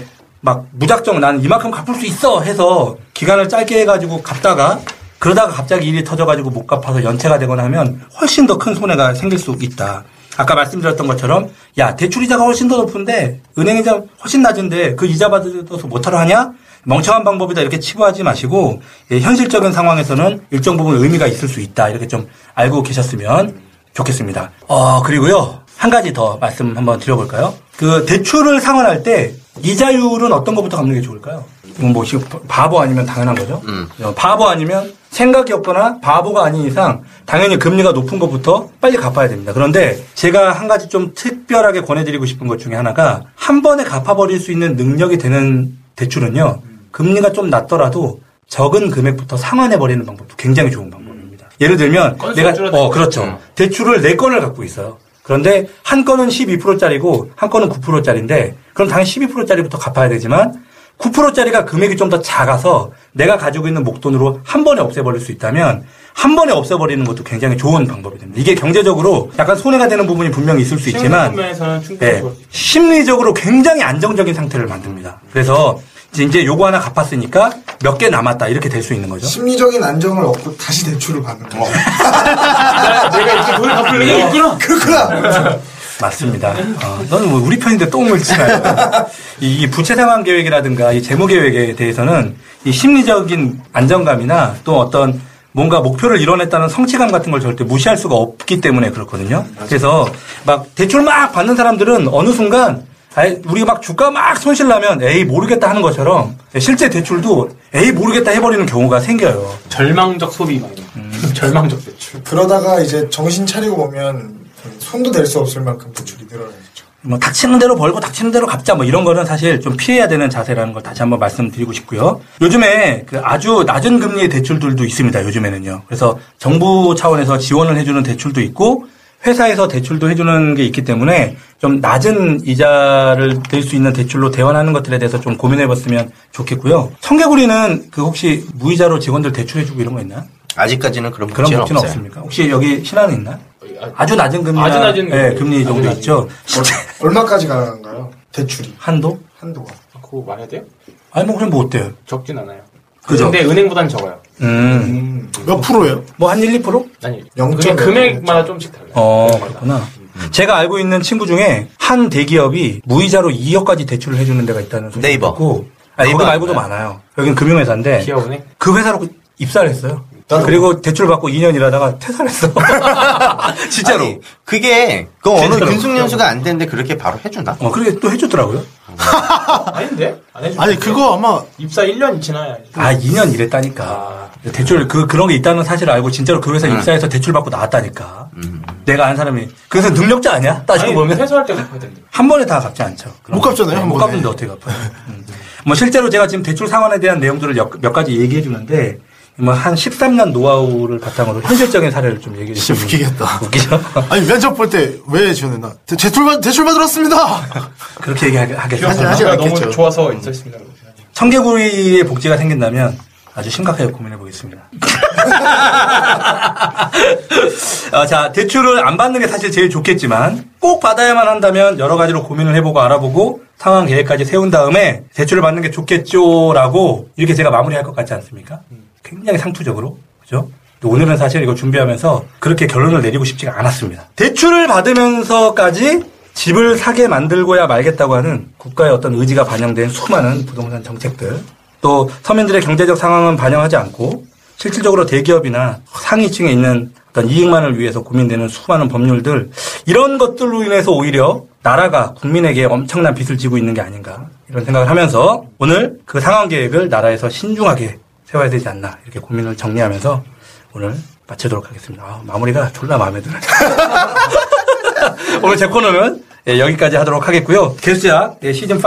막 무작정 나는 이만큼 갚을 수 있어 해서 기간을 짧게 해가지고 갚다가 그러다가 갑자기 일이 터져가지고 못 갚아서 연체가 되거나 하면 훨씬 더 큰 손해가 생길 수 있다. 아까 말씀드렸던 것처럼 야 대출 이자가 훨씬 더 높은데 은행 이자 훨씬 낮은데 그 이자 받아서 못하러 하냐? 멍청한 방법이다 이렇게 치부하지 마시고 예, 현실적인 상황에서는 일정 부분 의미가 있을 수 있다 이렇게 좀 알고 계셨으면 좋겠습니다. 어 그리고요 한 가지 더 말씀 한번 드려볼까요? 그 대출을 상환할 때 이자율은 어떤 것부터 갚는 게 좋을까요? 이건 뭐 지금 바보 아니면 당연한 거죠. 어, 바보 아니면 생각이 없거나 바보가 아닌 이상 당연히 금리가 높은 것부터 빨리 갚아야 됩니다. 그런데 제가 한 가지 좀 특별하게 권해드리고 싶은 것 중에 하나가 한 번에 갚아버릴 수 있는 능력이 되는 대출은요 금리가 좀 낮더라도 적은 금액부터 상환해 버리는 방법도 굉장히 좋은 방법입니다. 예를 들면 내가. 어 그렇죠 대출을 네 건을 갖고 있어요. 그런데 한 건은 12%짜리고 한 건은 9%짜리인데 그럼 당연히 12%짜리부터 갚아야 되지만 9%짜리가 금액이 좀 더 작아서 내가 가지고 있는 목돈으로 한 번에 없애버릴 수 있다면 한 번에 없애버리는 것도 굉장히 좋은 방법이 됩니다. 이게 경제적으로 약간 손해가 되는 부분이 분명히 있을 수 있지만 네. 심리적으로 굉장히 안정적인 상태를 만듭니다. 그래서 이제- 요거 하나 갚았으니까 몇 개 남았다 이렇게 될 수 있는 거죠. 심리적인 안정을 얻고 다시 대출을 받는 거. 내가 이렇게 돈을 갚을 의향이 있구나. 그렇구나. 맞습니다. 어, 너는 뭐 우리 편인데 똥을 치나요? 이, 이 부채 상환 계획이라든가 이 재무 계획에 대해서는 이 심리적인 안정감이나 또 어떤 뭔가 목표를 이뤄냈다는 성취감 같은 걸 절대 무시할 수가 없기 때문에 그렇거든요. 그래서 막 대출 막 받는 사람들은 어느 순간 아이, 우리가 막 주가 막 손실 나면 에이 모르겠다 하는 것처럼 실제 대출도 에이 모르겠다 해버리는 경우가 생겨요. 절망적 소비 막. 음. 절망적 대출. 그러다가 이제 정신 차리고 보면 손도 댈 수 없을 만큼 대출이 늘어나죠. 뭐 닥치는 대로 벌고 닥치는 대로 갚자 뭐 이런 거는 사실 좀 피해야 되는 자세라는 걸 다시 한번 말씀드리고 싶고요. 요즘에 그 아주 낮은 금리의 대출들도 있습니다. 요즘에는요. 그래서 정부 차원에서 지원을 해주는 대출도 있고 회사에서 대출도 해주는 게 있기 때문에 좀 낮은 이자를 낼수 있는 대출로 대환하는 것들에 대해서 좀 고민해봤으면 좋겠고요. 청개구리는 그 혹시 무이자로 직원들 대출해주고 이런 거 있나요? 아직까지는 그런 그런 복지는 복지는 없어요. 없습니까? 혹시 여기 신한은 있나? 아주 낮은 금리 아주 낮은 네, 금리. 금리 정도 낮은 있죠. 얼마까지 가능한가요? 대출이 한도? 한도가. 그거 말해야 돼요? 아니 뭐 그럼 뭐 어때요? 적진 않아요. 그죠? 근데 은행보단 적어요. 음. 몇 프로예요? 뭐 한 1, 2%? 아니, 영점 그게 몇 금액마다 좀씩 달라요. 어, 그렇구나. 제가 알고 있는 친구 중에 한 대기업이 무이자로 2억까지 대출을 해주는 데가 있다는 소식을 네이버. 듣고 아, 네이버 말고도 아닌가요? 많아요. 여긴 금융회사인데 기업은행? 그 회사로 입사를 했어요. 그리고 대출 받고 2년 일하다가 퇴사를 했어. 진짜로. 아니, 그게 그 어느. 균숙연수가 안 되는데 그렇게 바로 해주나? 어, 그렇게 또 해주더라고요. 아닌데? 안 해줘. 아니 그거 아마 입사 1년 지나야. 아, 2년 일했다니까. 대출, 그, 그런 게 있다는 사실을 알고 진짜로 그 회사 입사해서 대출 받고 나왔다니까. 내가 아는 사람이. 그래서 능력자 아니야? 따지고 아니, 보면. 회수할 때 갚아야 되는데. 한 번에 다 갚지 않죠. 못 갚잖아요, 한못 번에. 갚는데 어떻게 갚아요? 음. 뭐 실제로 제가 지금 대출 상환에 대한 내용들을 몇, 몇 가지 얘기해 주는데 뭐한 13년 노하우를 바탕으로 현실적인 사례를 좀 얘기해 주시면 웃기겠다. 웃기죠? 아니 면접 볼 때왜 지원했나? 대- 대출 받 대출 받으러 왔습니다. 그렇게 얘기하겠죠. 하지- 하지 너무 않겠죠. 좋아서 있었습니다. 청개구리의 복지가 생긴다면 아주 심각하게 고민해 보겠습니다. 어, 자, 대출을 안 받는 게 사실 제일 좋겠지만 꼭 받아야만 한다면 여러 가지로 고민을 해보고 알아보고 상황 계획까지 세운 다음에 대출을 받는 게 좋겠죠라고 이렇게 제가 마무리할 것 같지 않습니까? 굉장히 상투적으로. 그죠? 오늘은 사실 이거 준비하면서 그렇게 결론을 내리고 싶지가 않았습니다. 대출을 받으면서까지 집을 사게 만들고야 말겠다고 하는 국가의 어떤 의지가 반영된 수많은 부동산 정책들, 또 서민들의 경제적 상황은 반영하지 않고 실질적으로 대기업이나 상위층에 있는 어떤 이익만을 위해서 고민되는 수많은 법률들, 이런 것들로 인해서 오히려 나라가 국민에게 엄청난 빚을 지고 있는 게 아닌가, 이런 생각을 하면서 오늘 그 상황 계획을 나라에서 신중하게 세워야 되지 않나, 이렇게 고민을 정리하면서 오늘 마치도록 하겠습니다. 아, 마무리가 졸라 마음에 들어요. 오늘 제 코너는 예, 여기까지 하도록 하겠고요. 개수작 예, 시즌 5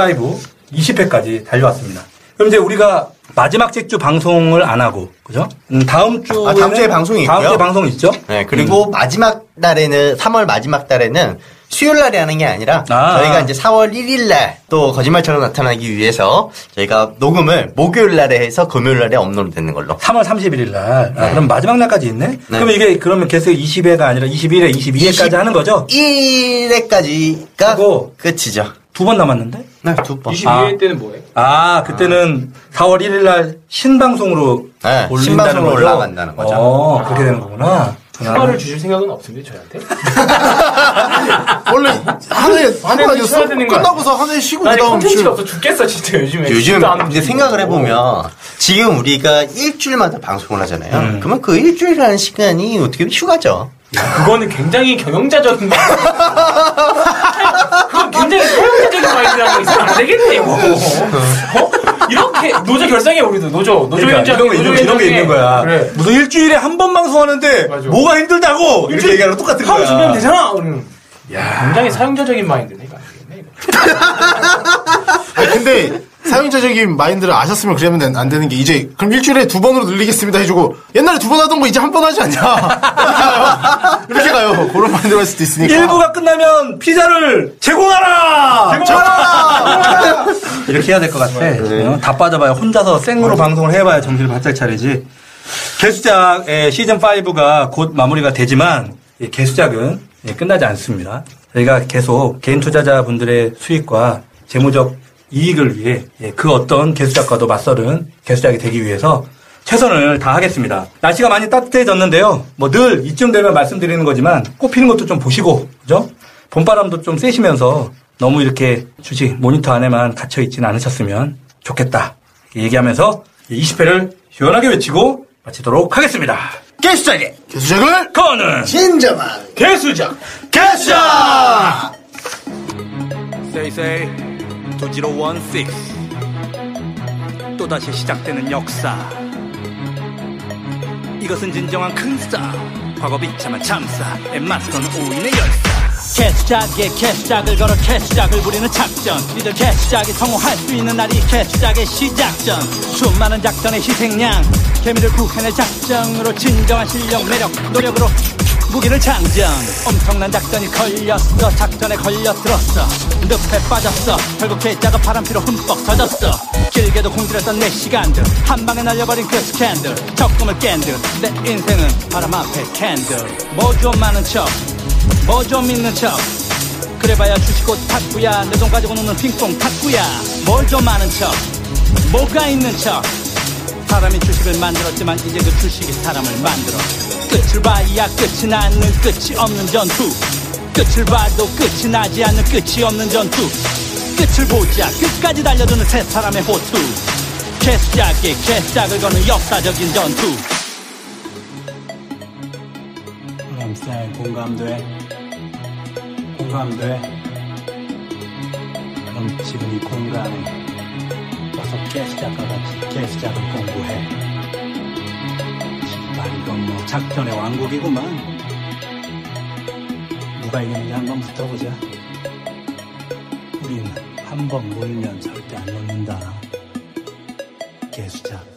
20회까지 달려왔습니다. 그럼 이제 우리가 마지막 직주 방송을 안 하고, 그죠? 음, 다음 주에. 아, 다음 주에 방송이 다음 있고요. 주에 방송 있죠? 네, 그리고 마지막 날에는 3월 마지막 달에는 수요일 날에 하는 게 아니라 아. 저희가 이제 4월 1일 날 또 거짓말처럼 나타나기 위해서 저희가 녹음을 목요일 날에 해서 금요일 날에 업로드 되는 걸로. 3월 31일 날. 아, 그럼 마지막 날까지 있네? 그러면 이게, 그러면 개수 20회가 아니라 21회, 22회까지 하는 거죠? 1회까지가 하고 끝이죠. 두 번 남았는데? 네, 두 번. 22회 때는 뭐해? 아, 그때는 4월 1일 날 신방송으로 네, 올린다는 신방송으로 거죠? 올라간다는 거죠. 어, 그렇게 되는 거구나. 휴가를 주실 생각은 없습니다, 저희한테. 원래 한해 한해? 쉬어야 되는 거야. 끝나고서 한해 쉬고 그다음 콘텐츠가 주 없어 죽겠어, 진짜 요즘에. 요즘 이제. 생각을 해보면 지금 우리가 일주일마다 방송을 하잖아요. 음. 그러면 그 일주일이라는 시간이 어떻게 보면 휴가죠. 그거는 굉장히 경영자적인 말. 그건 굉장히 사용자적인 말이라고 있으면 안 되겠네, 이거. 어? 이렇게, 노조 결성해, 우리도. 노조. 노조 그러니까 현장. 이런 거, 이런, 이런 게 있는 거야. 그래. 무슨 일주일에 한 번 방송하는데 맞아. 뭐가 힘들다고 이렇게 얘기하는 거 똑같은 하루 거야. 주면 되잖아! 우리는. 굉장히 사용자적인 마인드네, 이거. 아니 근데 사용자적인 마인드를 아셨으면 그러면 안- 안 되는 게 이제 그럼 일주일에 두 번으로 늘리겠습니다 해주고 옛날에 두 번 하던 거 이제 한 번 하지 않냐 이렇게 가요 이렇게 가요 그런 마인드가 할 수도 있으니까 일부가 끝나면 피자를 제공하라! 제공하라! 이렇게 해야 될 것 같아. 어? 다 빠져봐야 혼자서 생으로 방송을 해봐야 정신을 바짝 차리지. 개수작의 시즌 5가 곧 마무리가 되지만 이 개수작은 예, 끝나지 않습니다. 저희가 계속 개인 투자자분들의 수익과 재무적 이익을 위해 예, 그 어떤 개수작과도 맞서는 개수작이 되기 위해서 최선을 다하겠습니다. 날씨가 많이 따뜻해졌는데요. 뭐 늘 이쯤 되면 말씀드리는 거지만 꽃 피는 것도 좀 보시고, 그죠? 봄바람도 좀 쐬시면서 너무 이렇게 주식 모니터 안에만 갇혀 있지는 않으셨으면 좋겠다. 얘기하면서 20회를 시원하게 외치고 마치도록 하겠습니다. 개수작의 개수작을 거는 진정한 개수작 개수작 세이세이 2016 또다시 시작되는 역사 이것은 진정한 큰 싸움 과거 비참한 참사에 맞서는 오인의 열사 캐스작에 캐스작을 걸어 캐스작을 부리는 작전 이들 캐스작이 성공할 수 있는 날이 캐스작의 시작전 수많은 작전의 희생양 개미를 구해낼 작정으로 진정한 실력 매력 노력으로 무기를 장전. 엄청난 작전이 걸렸어. 작전에 걸려들었어. 늪에 빠졌어. 결국 계좌가 바람피로 흠뻑 터졌어. 길게도 공들였던 내 시간들. 한 방에 날려버린 그 스캔들. 적금을 깬 듯 내 인생은 바람 앞에 candle. 뭐 좀 많은 척. 뭐좀 믿는 척. 그래봐야 주식꽃 탁구야. 내 돈 가지고 노는 핑퐁 탁구야. 뭘좀 아는 척. 뭐가 있는 척 사람이 주식을 만들었지만 이제 그 주식이 사람을 만들어. 끝을 봐야 끝이 나는 끝이 없는 전투. 끝을 봐도 끝이 나지 않는 끝이 없는 전투. 끝을 보자 끝까지 달려드는 세 사람의 호투. 개수작에 개수작을 거는 역사적인 전투. 램쌤 공감돼? 공감돼? 그럼 지금 이 공간에 개수작과 같이 개수작을 공부해. 정말 이건 뭐 작전의 왕국이구만. 누가 이기는지 한번 붙어보자. 우린 한번 물면 절대 안 놓는다. 개수작.